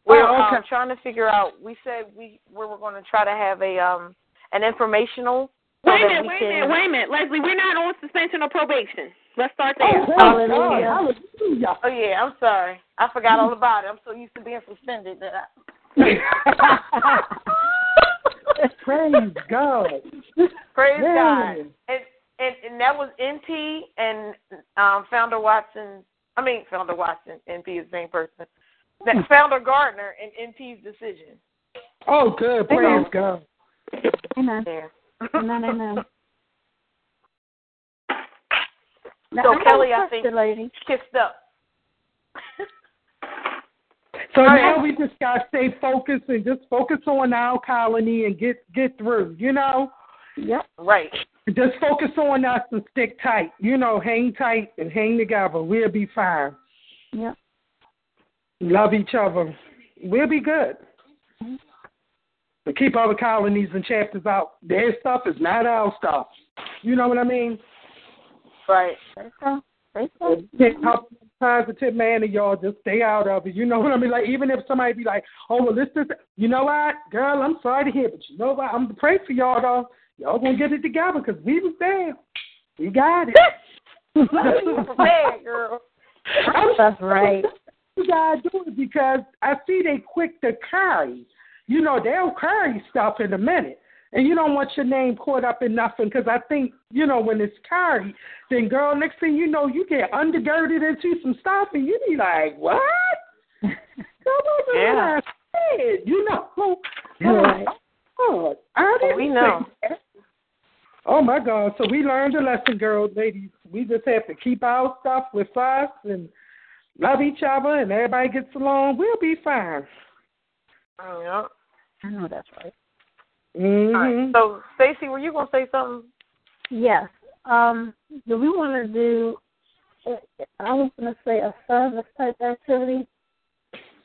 We're Oh, okay. um, trying to figure out. We said we we were going to try to have a um an informational. So Wait a minute, we wait a can, minute, wait a minute, Leslie. We're not on suspension or probation. Let's start there. Oh, Hallelujah. Hallelujah. Oh yeah, I'm sorry. I forgot all about it. I'm so used to being suspended that I, Praise God. Praise Yeah. God. And, and and that was NP and um Founder Watson. I mean Founder Watson. NP is the same person. That Founder Gardner and NP's decision. Oh, good. Praise God. Amen. There. Amen. Amen. Now, So I have Kelly, I think question, lady. kissed up. So All right. now we just gotta stay focused and just focus on our colony and get get through. You know, Yep. Right. just focus on us and stick tight. You know, hang tight and hang together. We'll be fine. Yep. Love each other. We'll be good. But keep other colonies and chapters out. Their stuff is not our stuff. You know what I mean? Right. There you go. There you go. Can't help positive man and y'all just stay out of it. You know what I mean? Like even if somebody be like, Oh well this is you know what, girl, I'm sorry to hear, but you know what, I'm to pray for y'all though. Y'all gonna get it together because we was there. We got it. Prepared, girl. That's right. You gotta do it because I see they quick to carry. You know, they'll carry stuff in a minute. And you don't want your name caught up in nothing because I think, you know, when it's carried, then girl, next thing you know, you get undergirded into some stuff and you be like, what? That wasn't Yeah. what I said, you know. Oh, right. Oh, oh, I didn't we know. Oh my God! So we learned a lesson, girls, ladies. We just have to keep our stuff with us and love each other, and everybody gets along. We'll be fine. Oh, yeah. I know that's right. Mm-hmm. Right. So, Stacy, were you gonna say something? Yes. Um, do we want to do? I was going to say a service type activity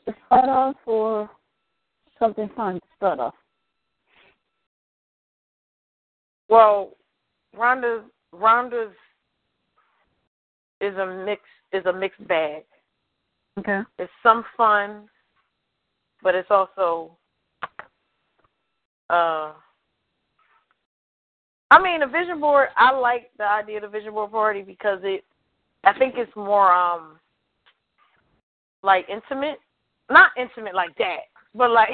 to start off, or something fun to start off. Well, Rhonda's Rhonda's is a mix is a mixed bag. Okay. It's some fun, but it's also uh I mean a vision board I like the idea of the vision board party because it I think it's more um like intimate. Not intimate like that, but like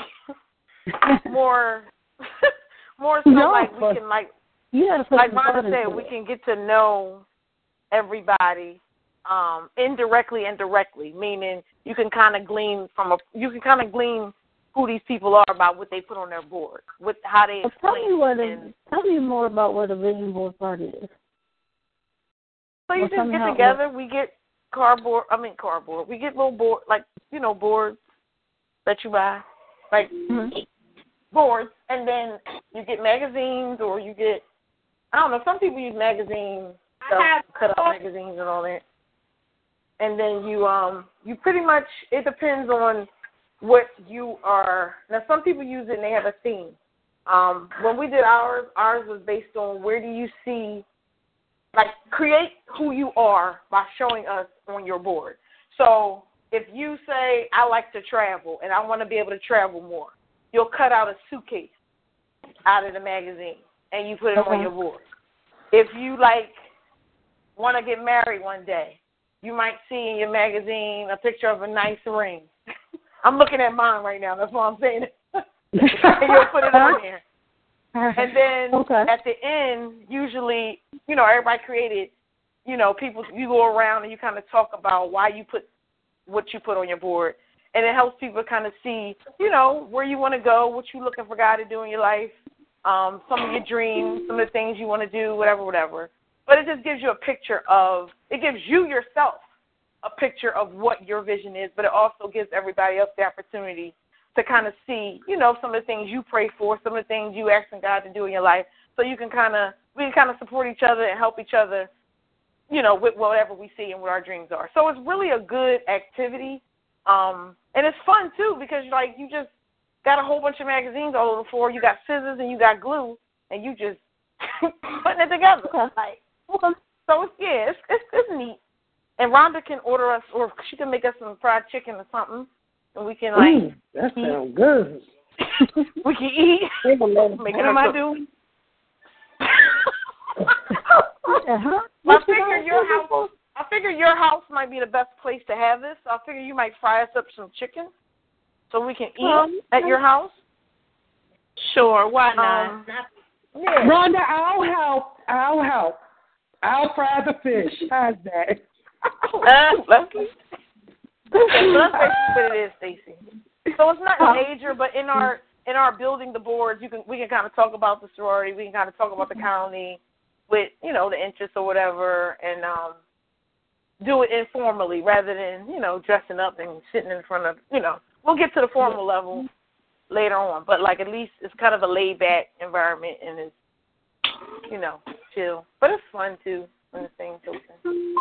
more more so Yeah, like we can like You got to put like Rhonda said, we can get to know everybody um, indirectly and directly, meaning you can kind of glean from a you can kind of glean who these people are about what they put on their board, with how they Well, tell me what and- a, tell me more about what a vision board party is. so you well, just get together. We get cardboard. I mean cardboard. We get little board like you know boards that you buy, like Mm-hmm. boards, and then you get magazines or you get I don't know. Some people use magazines, stuff, cut out magazines and all that. And then you um you pretty much it depends on what you are. Now some people use it and they have a theme. Um, when we did ours, ours was based on where do you see like create who you are by showing us on your board. So if you say I like to travel and I want to be able to travel more, you'll cut out a suitcase out of the magazine and you put it Okay. on your board. If you like want to get married one day, you might see in your magazine a picture of a nice ring. I'm looking at mine right now. That's why I'm saying and you'll put it on there. And then Okay. at the end, usually, you know, everybody created, you know, people, you go around and you kind of talk about why you put what you put on your board. And it helps people kind of see, you know, where you want to go, what you're looking for God to do in your life, um, some of your dreams, some of the things you want to do, whatever, whatever. But it just gives you a picture of, it gives you yourself a picture of what your vision is, but it also gives everybody else the opportunity to kind of see, you know, some of the things you pray for, some of the things you asking God to do in your life, so you can kind of we can kind of support each other and help each other, you know, with whatever we see and what our dreams are. So it's really a good activity, um, and it's fun too because you're like you just got a whole bunch of magazines all over the floor. You got scissors and you got glue, and you just putting it together. Like, so it's yeah, it's, it's it's neat. And Rhonda can order us, or she can make us some fried chicken or something, and we can like Ooh, that sounds good. we can eat. Make it I do. Uh-huh. I figure your house. I figure your house might be the best place to have this. I figure you might fry us up some chicken, so we can eat Um, at your house. Sure, why not? Um, yeah. Rhonda, I'll help. I'll help. I'll fry the fish. How's that? Uh, let's okay, that's basically what it is, Stacy. So it's not major, but in our in our building the boards, you can we can kind of talk about the sorority, we can kind of talk about the county with you know the interests or whatever, and um do it informally rather than you know dressing up and sitting in front of you know. We'll get to the formal level later on, but like at least it's kind of a laid back environment and it's you know chill, but it's fun too in the same token.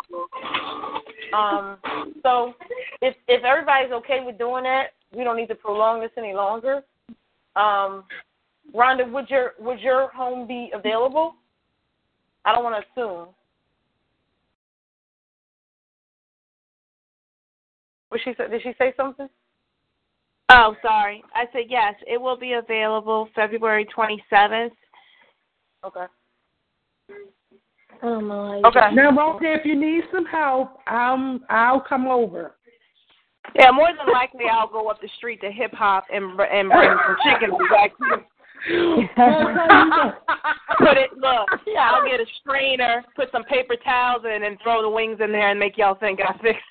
Um, so if if everybody's okay with doing that, we don't need to prolong this any longer. Um, Rhonda, would your would your home be available? I don't want to assume. Was she did she say something? Oh, sorry. I said yes. It will be available February 27th. Okay. Oh my. Okay. Now, Rhonda, if you need some help, I'll I'll come over. Yeah, more than likely I'll go up the street to hip hop and and bring some chicken back. put it look. Yeah, I'll get a strainer, put some paper towels in, and throw the wings in there and make y'all think I fixed.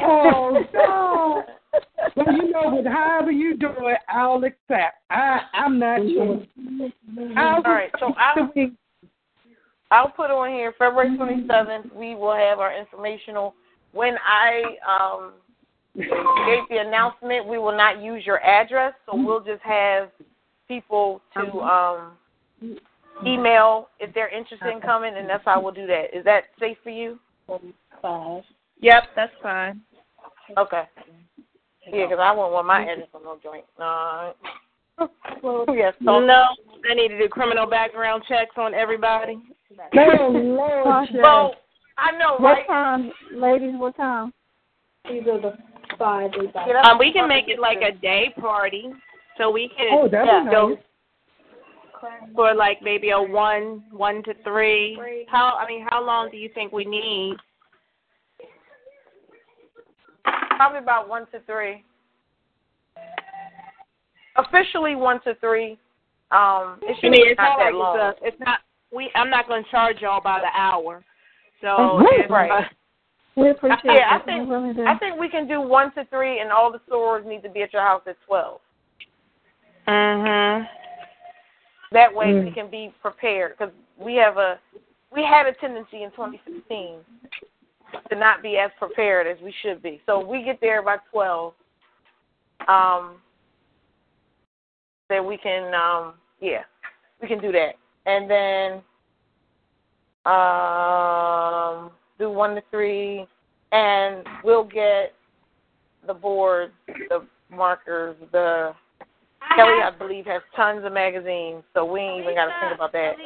Oh no! Well, you know, with however you do it, I'll accept. I I'm not mm-hmm. sure. I'll All right, so I'll I'll put on here February twenty seventh. We will have our informational. When I um gave the announcement, we will not use your address, so we'll just have people to um email if they're interested in coming, and that's how we'll do that. Is that safe for you? Five. Yep, that's fine. Okay. Yeah, because I won't want my address on no joint. No. yes. So, No, I need to do criminal background checks on everybody. Oh Lord, well, I know, What right? time, ladies? What time? Either the five or five. Um, we can make it like a day party, so we can Oh, that'd be go for like maybe a one, one to three. How? I mean, how long do you think we need? Probably about one to three. Officially one to three. Um, it I should mean, be it's not not that like long. it's, a, it's not. We. I'm not going to charge y'all by the hour. So Mhm. if, Right. uh, We appreciate yeah, I it. think really. I think we can do one to three, and all the stores need to be at your house at twelve. mhm. That way Mm. we can be prepared because we have a we had a tendency in 2016 to not be as prepared as we should be. So if we get there by 12. Um, then we can um yeah we can do that and then um do one to three and we'll get the boards the markers the Kelly, have- I believe, has tons of magazines, so we ain't even got to think about that.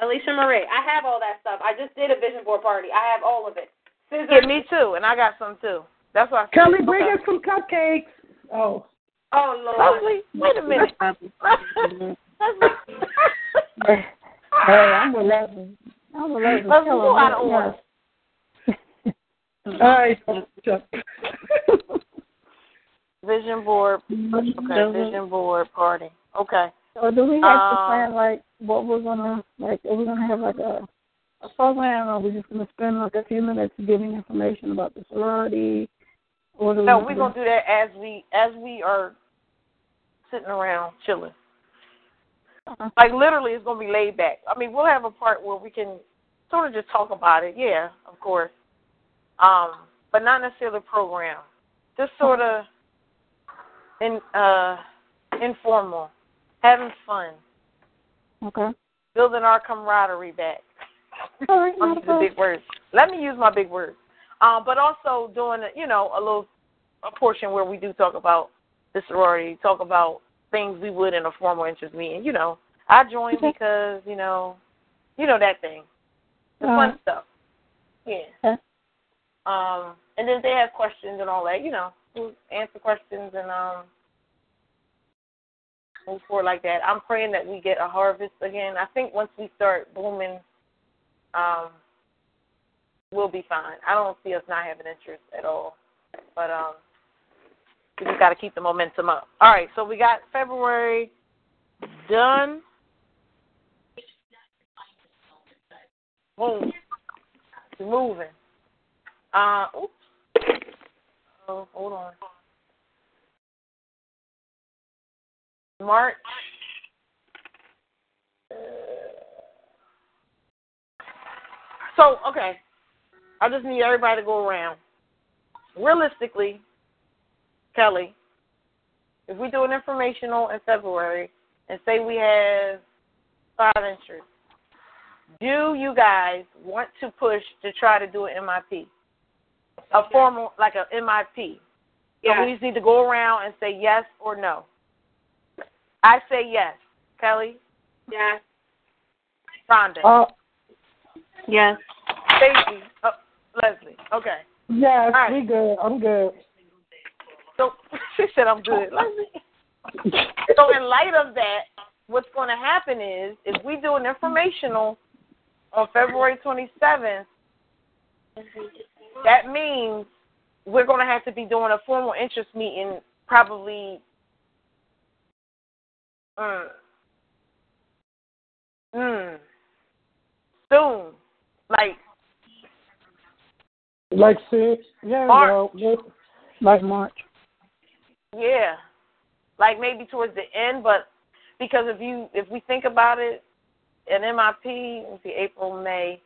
Alicia Marie. I have all that stuff. I just did a vision board party. I have all of it. Scissors. Yeah, me too, and I got some too. That's why. I said- Kelly, bring okay. us some cupcakes. Oh. Oh Lord. Leslie, wait a minute. Hey, I'm Leslie. I'm. Leslie, Tell go out of order. All right. Vision board. Okay, vision board party. Okay. So do we have to Um, plan like what we're gonna like? Are we gonna have like a a program, or are we just gonna spend like a few minutes giving information about the sorority? Or do we No, we're gonna do that as we as we are sitting around chilling. Like literally, it's gonna be laid back. I mean, we'll have a part where we can sort of just talk about it. Yeah, of course. Um, but not necessarily program. Just sort of in uh informal, having fun, Okay. building our camaraderie back. Right. I'm using big words. Let me use my big words. Um, but also doing, you know, a little a portion where we do talk about the sorority, talk about things we would in a formal interest meeting. You know, I joined because you know, you know that thing, the fun stuff. Yeah. Okay. Um, and then they have questions and all that, you know, we'll answer questions and um move forward like that. I'm praying that we get a harvest again. I think once we start booming, um, we'll be fine. I don't see us not having interest at all. But um we just gotta keep the momentum up. All right, so we got February done. Boom. Moving. Uh oops. Oh, hold on. March. So, okay. I just need everybody to go around. Realistically, Kelly, if we do an informational in February and say we have five interests, do you guys want to push to try to do an MIP? A formal, like a MIP. Yeah. So we just need to go around and say yes or no. I say yes. Kelly? Yes. Rhonda? Uh, Yes. Stacy? Oh, Leslie? Okay. yes, All right. we good. I'm good. So she said I'm good. So in light of that, what's going to happen is if we do an informational on February 27th, that means we're going to have to be doing a formal interest meeting probably mm, mm, soon. Like Like six. Yeah, March. well, yeah. Like March. Yeah, like maybe towards the end, but because if you if we think about it, an MIP, let's see, April, May,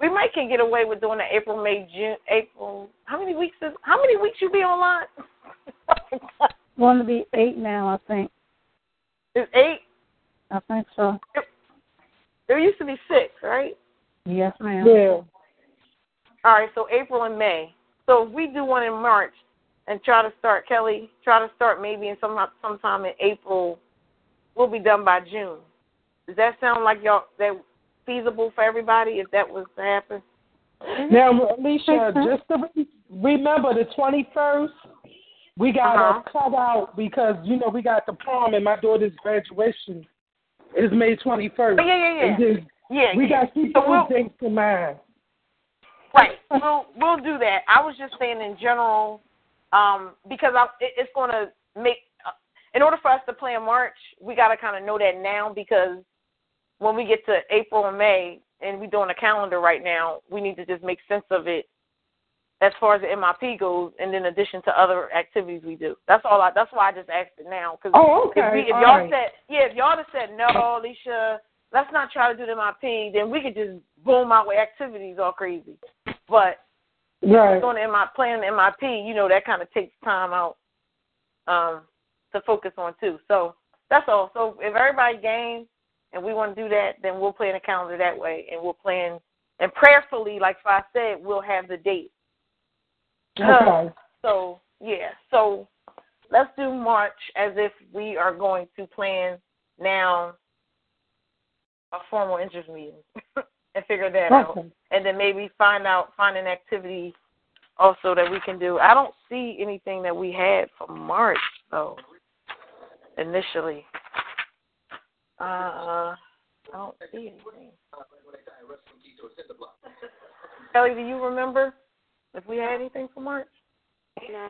we might can get away with doing the April, May, June, April. How many weeks is? How many weeks you be online? Going to be eight now, I think. It's eight. I think so. There used to be six, right? Yes, ma'am. Yeah. All right, so April and May. So if we do one in March and try to start, Kelly, try to start maybe in some sometime in April, we'll be done by June. Does that sound like y'all that feasible for everybody if that was to happen? Now, Alicia, just to re- remember the 21st, we got Uh-huh. to cut out because, you know, we got the prom and my daughter's graduation is May 21st. Oh, yeah, yeah, yeah. Yeah, we yeah. got to keep So those we'll- in mind. Right. We'll we'll do that. I was just saying in general, um, because I, it, it's going to make. Uh, in order for us to plan March, we got to kind of know that now because when we get to April and May, and we're doing a calendar right now, we need to just make sense of it as far as the MIP goes, and in addition to other activities we do. That's all. I, that's why I just asked it now. Cause Oh, If, okay. we, if All y'all right. said, yeah, if y'all have said no, Alicia, let's not try to do the MIP, then we could just boom out with activities all crazy. But Right. doing the MI, playing MIP, you know, that kind of takes time out um, to focus on too. So that's all. So if everybody game and we want to do that, then we'll plan a calendar that way, and we'll plan and prayerfully, like I said, we'll have the date. Okay. So yeah, so let's do March as if we are going to plan now a formal interest meeting and figure that out, and then maybe find out find an activity also that we can do. I don't see anything that we had for March though. Initially, uh, I don't see anything. Kelly, do you remember if we had anything for March? No.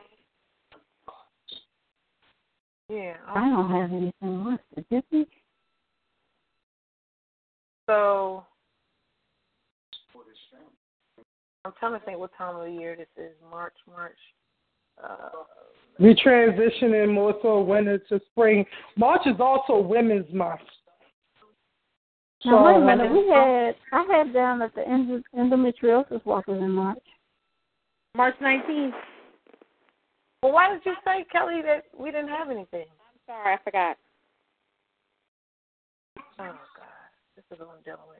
Yeah. I don't have anything listed. Did we? So I'm trying to think what time of the year this is. March, March. Uh, We transitioning more so winter to spring. March is also Women's Month. Now, wait a minute. We had, I had down that the endo- endometriosis walk was in March. March 19th. well, why did you say, Kelly, that we didn't have anything? I'm sorry, I forgot. Oh God, this is what I'm dealing with.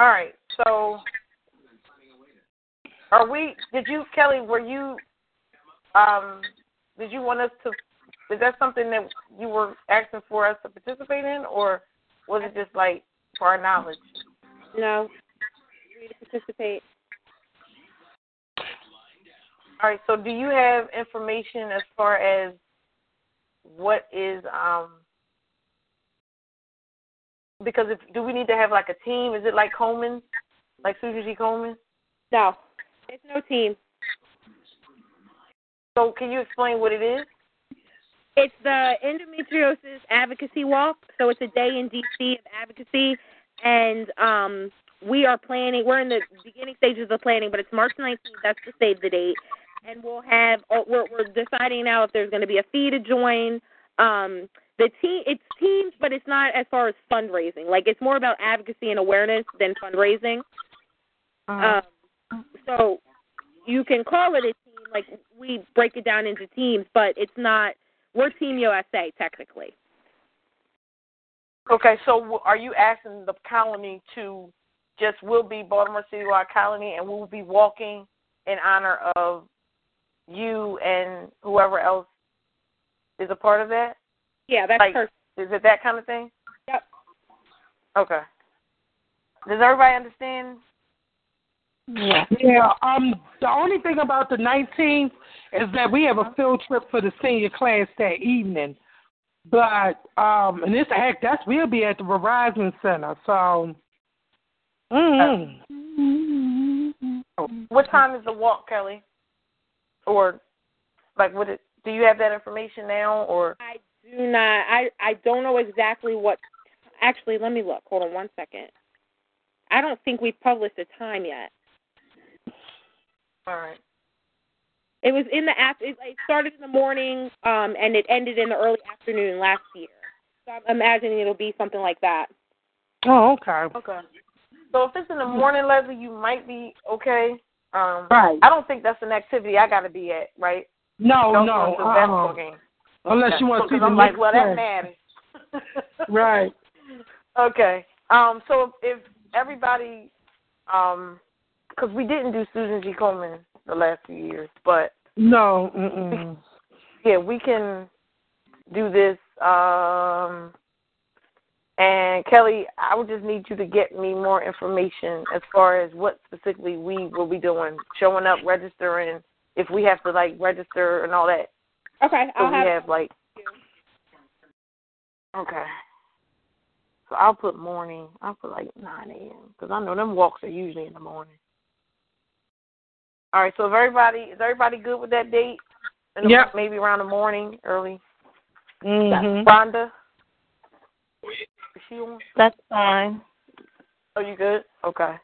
All right, so are we? Did you, Kelly? Were you? Um, did you want us to? Is that something that you were asking for us to participate in, or was it just like for our knowledge? No. Free to participate. All right. So, do you have information as far as what is um? Because if do we need to have like a team? Is it like Coleman, like Susan G. Coleman? No. It's no team. So, can you explain what it is? It's the endometriosis advocacy walk. So it's a day in DC of advocacy, and um, we are planning. We're in the beginning stages of the planning, but it's March 19th. That's to save the date, and we'll have. oh, We're, we're deciding now if there's going to be a fee to join. Um, the team, it's teams, but it's not as far as fundraising. Like it's more about advocacy and awareness than fundraising. Um, so you can call it a team. Like we break it down into teams, but it's not. We're Team USA technically. Okay, so are you asking the colony to just we'll be Baltimore Citywide Colony and we'll be walking in honor of you and whoever else is a part of that? Yeah, that's like, perfect. Is it that kind of thing? Yep. Okay. Does everybody understand? Yeah. Yeah. Um. The only thing about the 19th is that we have a field trip for the senior class that evening. But um, and it's heck, that's we'll be at the Verizon Center. So. Mm. What time is the walk, Kelly? Or like what it do you have that information now or I do not. I I don't know exactly what. Actually, let me look. Hold on one second. I don't think we've published a time yet. All right. It was in the after. It, it started in the morning, um, and it ended in the early afternoon last year. So I'm imagining it'll be something like that. Oh, okay. Okay. So if it's in the morning, Leslie, you might be okay. Um Right. I don't think that's an activity I gotta be at, right? No, Don't no. go to the basketball Uh-uh. game. Unless you want to see Because the I'm like, well, that play. matters. Right. Okay. Um. So if everybody, um, because we didn't do Susan G. Coleman the last few years, but No. Mm-mm. yeah, we can do this. Um. And Kelly, I would just need you to get me more information as far as what specifically we will be doing, showing up, registering, if we have to like register and all that. Okay, So I'll we have. have like. Okay. So I'll put morning. I'll put like 9 a.m. because I know them walks are usually in the morning. All right. So if everybody is everybody good with that date? In the, Yep. Maybe around the morning, early. Mm-hmm. Rhonda. Is she on? That's fine. Are you good? Okay.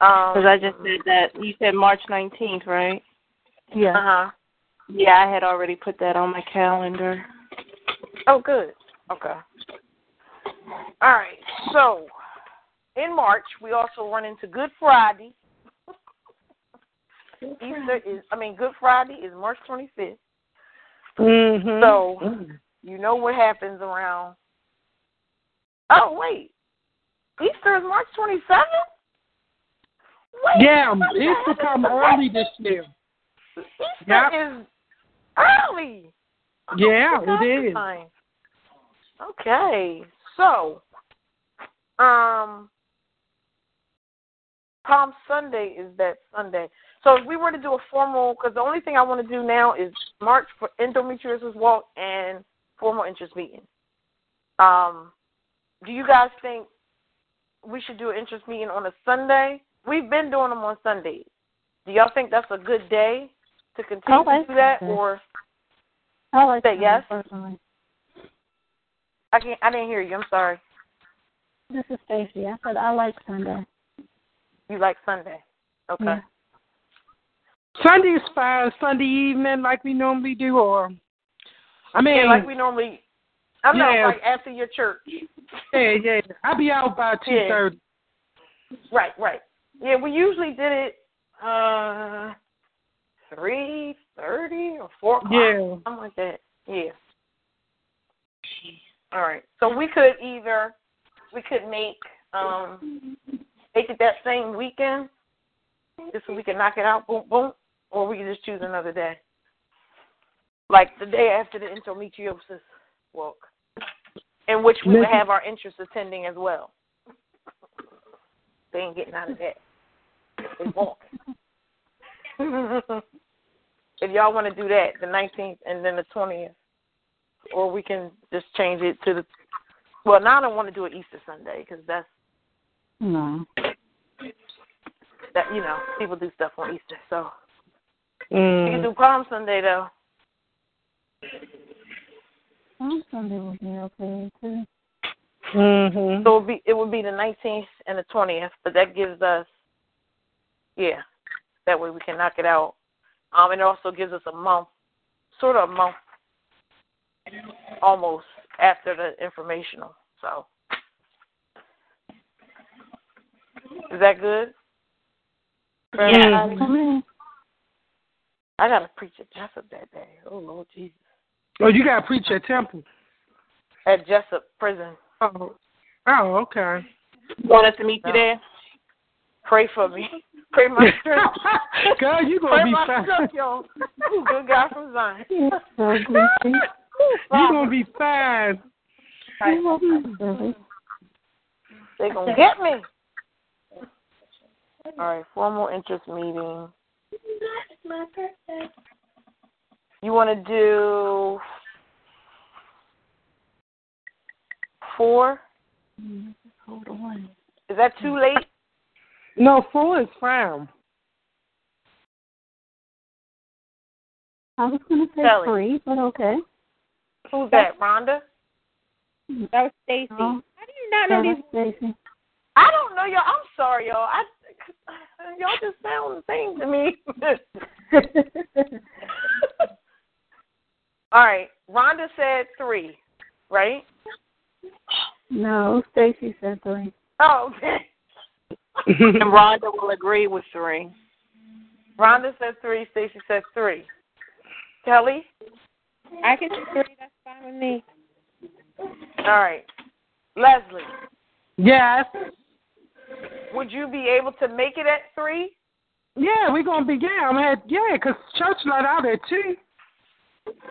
Um. Because I just said that. You said March 19th, right? Yeah. Uh huh. Yeah, I had already put that on my calendar. Oh, good. Okay. All right. So, in March, we also run into Good Friday. Easter is, I mean, Good Friday is March 25th. Mhm. So, Mm. you know what happens around. Oh, wait. Easter is March 27th? Wait. Yeah, Easter come early this year. Easter Yep. is early. Yeah, Oh, it is. fine. Okay, so, um, Palm Sunday is that Sunday. So if we were to do a formal, because the only thing I want to do now is march for endometriosis walk and formal interest meeting. Um, do you guys think we should do an interest meeting on a Sunday? We've been doing them on Sundays. Do y'all think that's a good day to continue like to do that, Sunday. or I like Say Sunday yes? personally. I can't? I didn't hear you. I'm sorry. This is Stacy. I said I like Sunday. You like Sunday? Okay. Yeah. Sunday is fine. Sunday evening, like we normally do, or I mean, yeah, like we normally. I know, Yeah. like after your church. yeah, yeah. I'll be out by two Yeah. thirty. Right, right. Yeah, we usually did it uh three thirty or four o'clock. Yeah. Something like that. Yeah. All right. So we could either we could make um make it that same weekend, just so we can knock it out, boom boom, or we can just choose another day. Like the day after the endometriosis walk. In which we would have our interest attending as well. They ain't getting out of that. They walk. if y'all want to do that, the 19th and then the 20th, or we can just change it to the. Well, now I don't want to do it Easter Sunday because that's No. that you know people do stuff on Easter, so Mm. we can do Palm Sunday though. Palm Sunday would be okay too. Mm-hmm. So it would be it would be the 19th and the 20th, but that gives us, yeah, that way we can knock it out. Um, and it also gives us a month, sort of a month, almost after the informational. So is that good? For Yeah. Everybody? I gotta preach at Jessup that day. Oh Lord Jesus, Oh, you gotta preach at temple. at Jessup Prison. Oh, oh, okay. Want us to meet you there? Pray for me. Pray my strength. God, you gonna Pray be my fine. strength, yo. Ooh, good guy from Zion. it's so goofy. You gonna be fine. It wasn't. They gonna get me. All right, formal interest meeting. You want to do four? Hold on. Is that too late? No, four is fine. I was going to say Kelly. three, but okay. Who's that, Rhonda? That was Stacy. Oh, How do you not know these? that's Stacy. I don't know, y'all. I'm sorry, y'all. I y'all just sound the same to me. All right, Rhonda said three, right? no, Stacy said three. Oh, okay. and Rhonda will agree with three. Rhonda said three. Stacy said three. Kelly. I can do three. That's fine with me. All right. Leslie, Yes. Would you be able to make it at three? Yeah, we're gonna be yeah. I'm at yeah, 'cause church let out at two.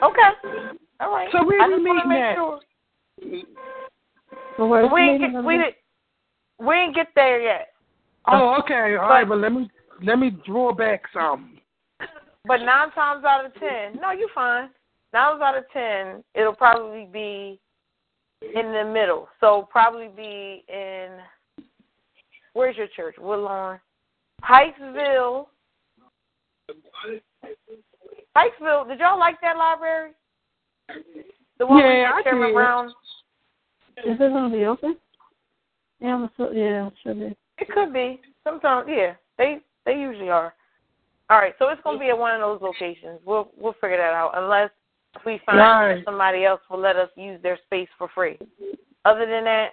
Okay. All right. So where I we just wanna meeting make at? sure. So where's We the ain't meeting get gonna we did we ain't get there yet. Oh, okay. All right, but let me let me draw back some. But nine times out of ten, no, you're fine. Nine times out of ten, it'll probably be in the middle. So probably be in where's your church? Woodlawn, Pikesville. Pikesville. Did y'all like that library? The one with Yeah, I Chairman. Brown. Is it going to be open? Yeah, I'm yeah, it should be. It could be. Sometimes, yeah. They they usually are. All right, so it's gonna be at one of those locations. We'll we'll figure that out unless we find Right. somebody else will let us use their space for free. Other than that,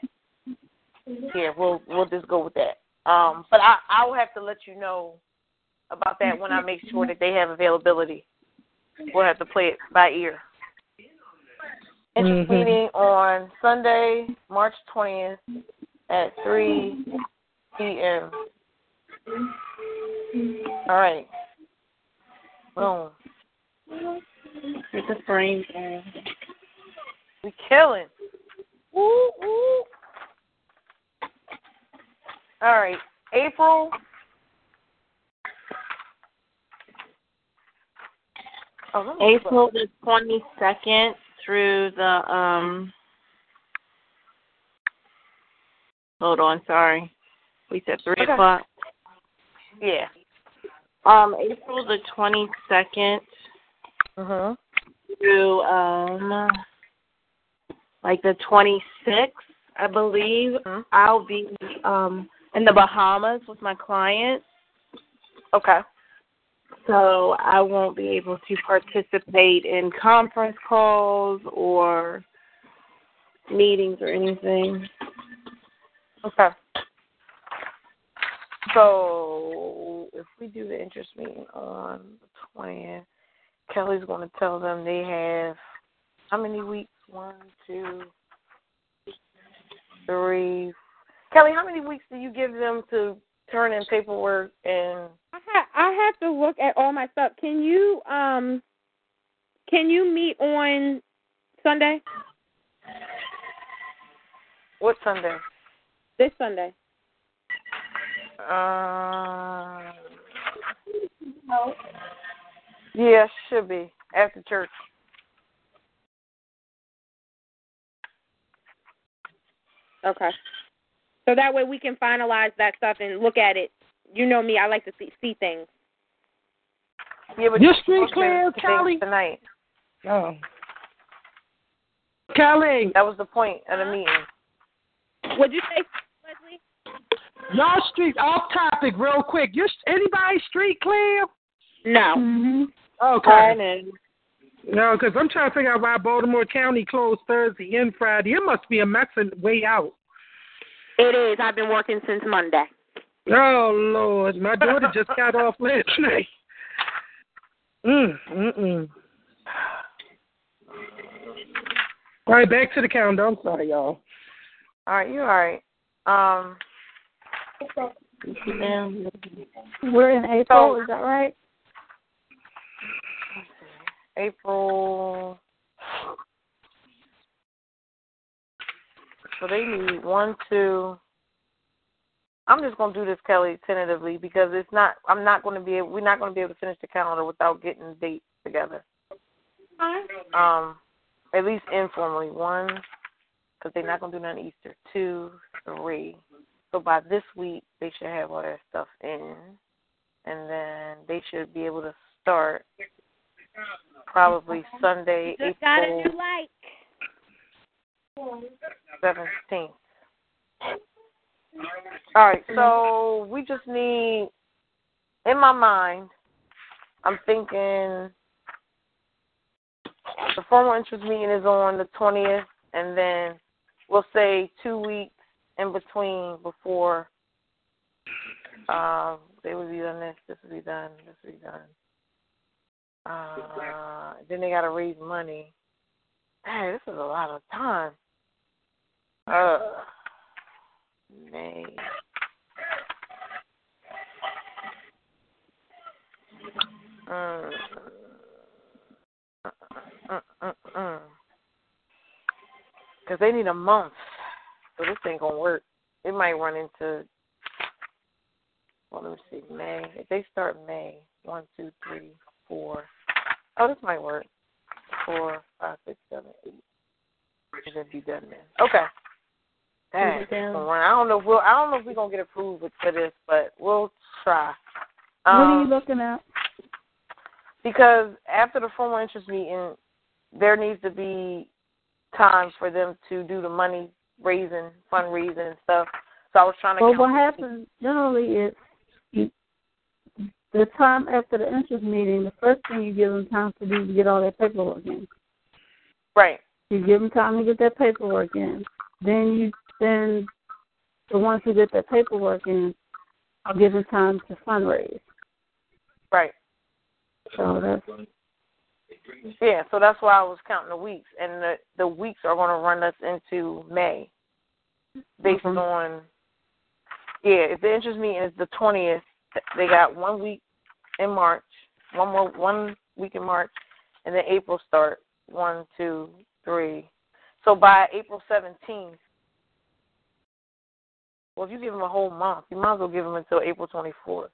yeah, we'll we'll just go with that. Um, but I I will have to let you know about that when I make sure that they have availability. We'll have to play it by ear. Interest Mhm. meeting on Sunday, March twentieth at three p.m. All right. Boom. Get the frames on. We killing. Woo woo. All right, April. Oh, April the twenty second through the um. Hold on, sorry. We said three Okay. o'clock. Yeah. Um, April the twenty second Mhm. through um, like the twenty sixth, I believe. Mm-hmm. I'll be um in the Bahamas with my client. Okay. So I won't be able to participate in conference calls or meetings or anything. Okay. So if we do the interest meeting on the twentieth, Kelly's going to tell them they have how many weeks? One, two, three. Kelly, how many weeks do you give them to turn in paperwork and? I ha- I have to look at all my stuff. Can you um can you meet on Sunday? What Sunday? This Sunday. Uh, no. yeah, should be after church. Okay. So that way we can finalize that stuff and look at it. You know me, I like to see see things. Yeah, but Your you're street clear, do things Kelly? tonight. Oh. Kelly. That was the point of the meeting. What'd you say Leslie? Y'all street off topic real quick. Your anybody street clear? No. Mm-hmm. Okay. No, because I'm trying to figure out why Baltimore County closed Thursday and Friday. It must be a mess on the way out. It is. I've been working since Monday. Oh Lord, my daughter just got off last night. Mm, mm, mm. All right, back to the calendar. I'm sorry, y'all. All right, you all right? Um, We're in April, is that right? April. So they need one, two. I'm just gonna do this, Kelly, tentatively because it's not. I'm not going to be. Able, we're not going to be able to finish the calendar without getting dates together. Um, at least informally. One, because they're not going to do none Easter. Two, three. So by this week, they should have all their stuff in, and then they should be able to start probably Sunday, Just got a April new light. seventeenth. All right, so we just need. In my mind, I'm thinking the formal interest meeting is on the twentieth, and then we'll say two weeks in between before um, they would be done this, this would be done, this would be done. Uh, then they got to raise money. Hey, this is a lot of time. Uh, May. Mm. Mm, mm, mm. Cause they need a month, so this ain't gonna work. It might run into. Well, let me see. May. If they start May, one, two, three, four. Oh, this might work. Four, five, six, seven, eight. And then be done then. Okay. Dang, it's gonna run. I don't know if we'll. I don't know if we're gonna get approved for this, but we'll try. what are Um, you looking at? because after the formal interest meeting, there needs to be time for them to do the money raising, fundraising and stuff. So I was trying to. Well, what happens generally is you, the time after the interest meeting, the first thing you give them time to do is get all their paperwork in. Right. You give them time to get their paperwork in. Then you send the ones who get their paperwork in, I'll give time to fundraise. Right. So that's Yeah. So that's why I was counting the weeks, and the the weeks are going to run us into May, based on. Yeah, if the interest meeting is the twentieth, they got one week in March, one more one week in March, and then April start one, two, three. So by April seventeenth, well, if you give them a whole month, you might as well give them until April twenty fourth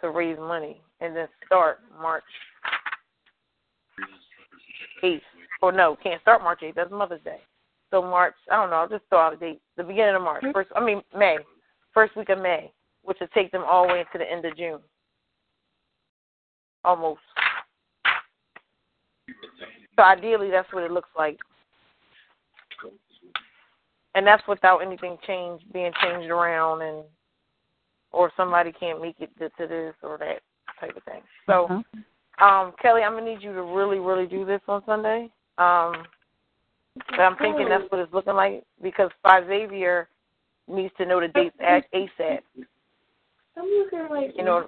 to raise money, and then start March eighth. Or no, can't start March eighth. That's Mother's Day. So March, I don't know. I'll just throw out a date. The beginning of March, first. I mean May, first week of May, which will take them all the way into the end of June. Almost. So ideally, that's what it looks like, and that's without anything change being changed around, and or somebody can't make it to, to this or that type of thing. So, Uh-huh. um, Kelly, I'm gonna need you to really, really do this on Sunday. Um, but I'm thinking that's what it's looking like because Five Xavier needs to know the dates at ASAP. I'm looking like You know-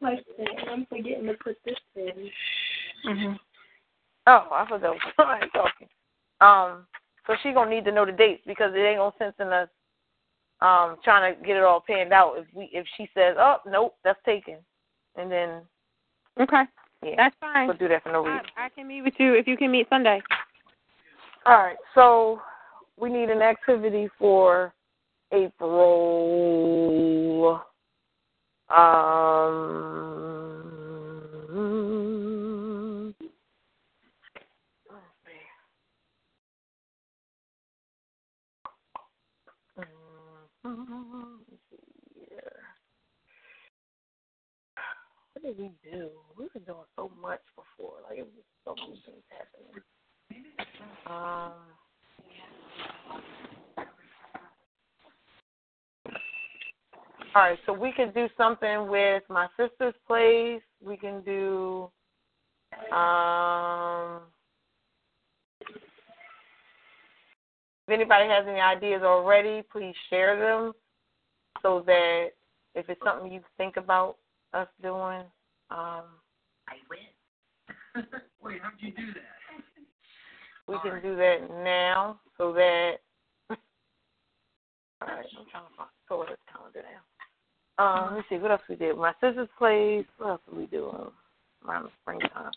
like that. I'm forgetting to put this in. Mm-hmm. Oh, I thought that was somebody talking. Um, so she gonna need to know the dates because it ain't no sense in us um trying to get it all panned out if we if she says, Oh, nope, that's taken and then Okay. yeah. That's fine. We'll do that for no reason. I, I can meet with you if you can meet Sunday. All right, so we need an activity for April. Um, here. What did we do? We've been doing so much before. Like it was so many things happening. Um, all right, so we can do something with my sister's place. We can do um if anybody has any ideas already, please share them so that if it's something you think about us doing, um I win. Wait, how'd you do that? we can do that now so that all right, I'm trying to find pull this calendar now. Um, let me see, what else we did? My sister's place, what else did we do around the springtime?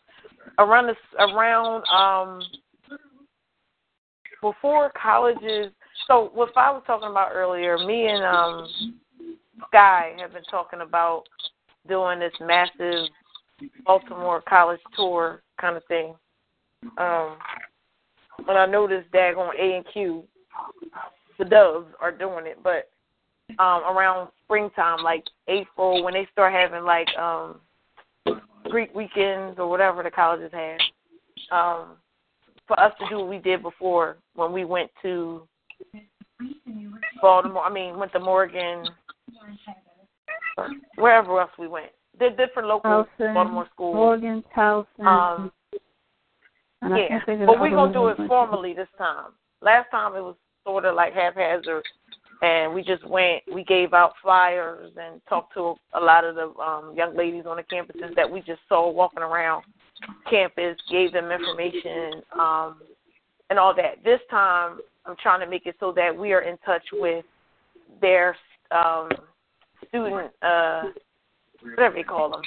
Around the around um before colleges so what I was talking about earlier, me and um Sky have been talking about doing this massive Baltimore college tour kind of thing. Um and I noticed that on A and Q, the Doves are doing it, but um around springtime, like April, when they start having like um Greek weekends or whatever the colleges have, um, for us to do what we did before when we went to Baltimore. I mean, went to Morgan, wherever else we went. They're different local Towson, Baltimore schools. Morgan, Towson. Um, and yeah, can't think of but we're gonna do it we went to. formally this time. Last time it was sort of like haphazard, and we just went. We gave out flyers and talked to a lot of the um, young ladies on the campuses that we just saw walking around campus. Gave them information um, and all that. This time, I'm trying to make it so that we are in touch with their um, student, uh, whatever you call them,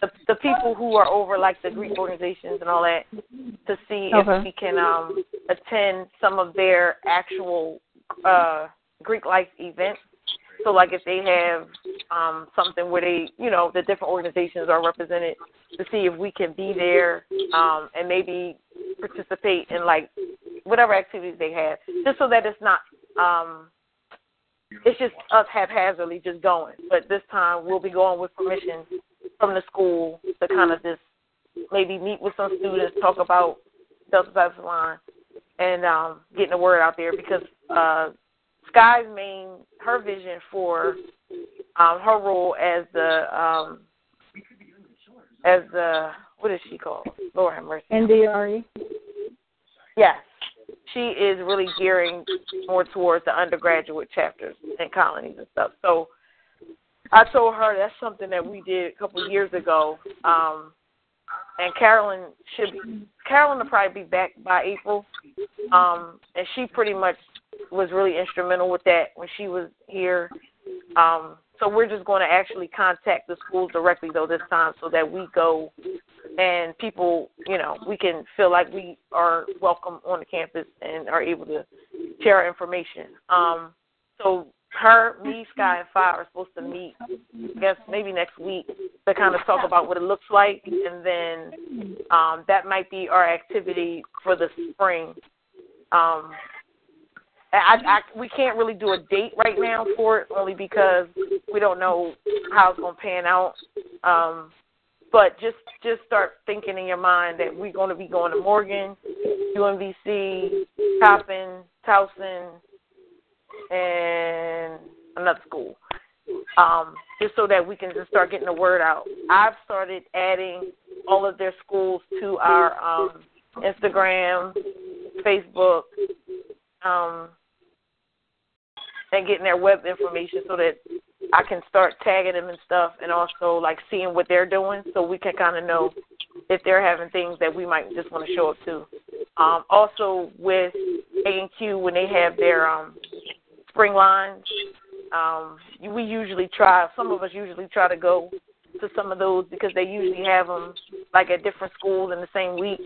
the the people who are over like the Greek organizations and all that, to see Okay. if we can um, attend some of their actual uh, Greek life events. So like if they have um, something where they, you know, the different organizations are represented, to see if we can be there um, and maybe participate in like whatever activities they have, just so that it's not. Um, it's just us haphazardly just going. But this time we'll be going with permission from the school to kind of just maybe meet with some students, talk about Delta Psi Line, and um, getting the word out there because uh, Sky's main her vision for um, her role as the um, as the what is she called? Lord have mercy. NDRE. Yes. She is really gearing more towards the undergraduate chapters and colonies and stuff. So I told her that's something that we did a couple of years ago. Um and Carolyn should be Carolyn will probably be back by April. Um and she pretty much was really instrumental with that when she was here. Um so we're just going to actually contact the schools directly though this time so that we go and people, you know, we can feel like we are welcome on the campus and are able to share our information. Um, so her, me, Sky, and Fi are supposed to meet, I guess maybe next week to kind of talk about what it looks like, and then um, that might be our activity for the spring. Um, I, I we can't really do a date right now for it, only because we don't know how it's gonna pan out. Um, but just just start thinking in your mind that we're to be going to Morgan, UMBC, Coppin, Towson, and another school. Um, just so that we can just start getting the word out. I've started adding all of their schools to our um, Instagram, Facebook, um, and getting their web information so that I can start tagging them and stuff, and also like seeing what they're doing, so we can kind of know if they're having things that we might just want to show up to. Um, also with A and Q when they have their um, spring lines, um, we usually try. Some of us usually try to go to some of those because they usually have them like at different schools in the same week.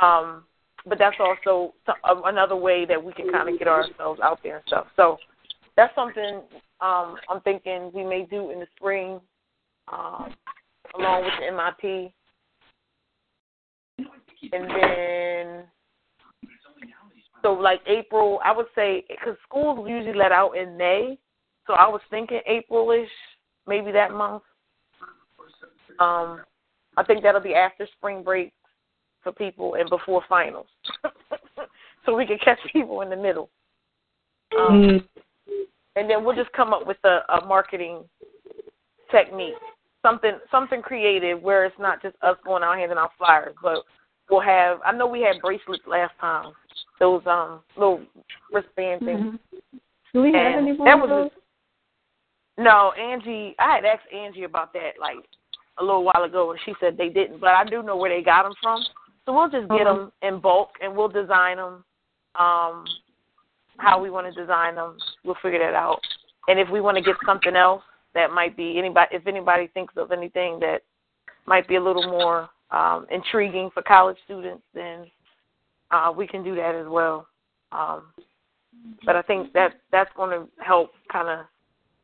Um, but that's also another way that we can kind of get ourselves out there and stuff. So that's something um, I'm thinking we may do in the spring, um, along with the MIP. And then, so like April, I would say, because schools usually let out in May, so I was thinking April-ish, maybe that month. Um, I think that'll be after spring break for people and before finals, so we can catch people in the middle. Um, mm-hmm and then we'll just come up with a, a marketing technique, something something creative where it's not just us going out handing out flyers, but we'll have. I know we had bracelets last time, those um little wristband things. Mm-hmm. Do we have any more of those? No, Angie. I had asked Angie about that like a little while ago, and she said they didn't. But I do know where they got them from, so we'll just get them mm-hmm. in bulk and we'll design them. Um, how we want to design them. We'll figure that out. And if we want to get something else that might be anybody, if anybody thinks of anything that might be a little more um, intriguing for college students, then uh, we can do that as well. Um, but I think that that's going to help kind of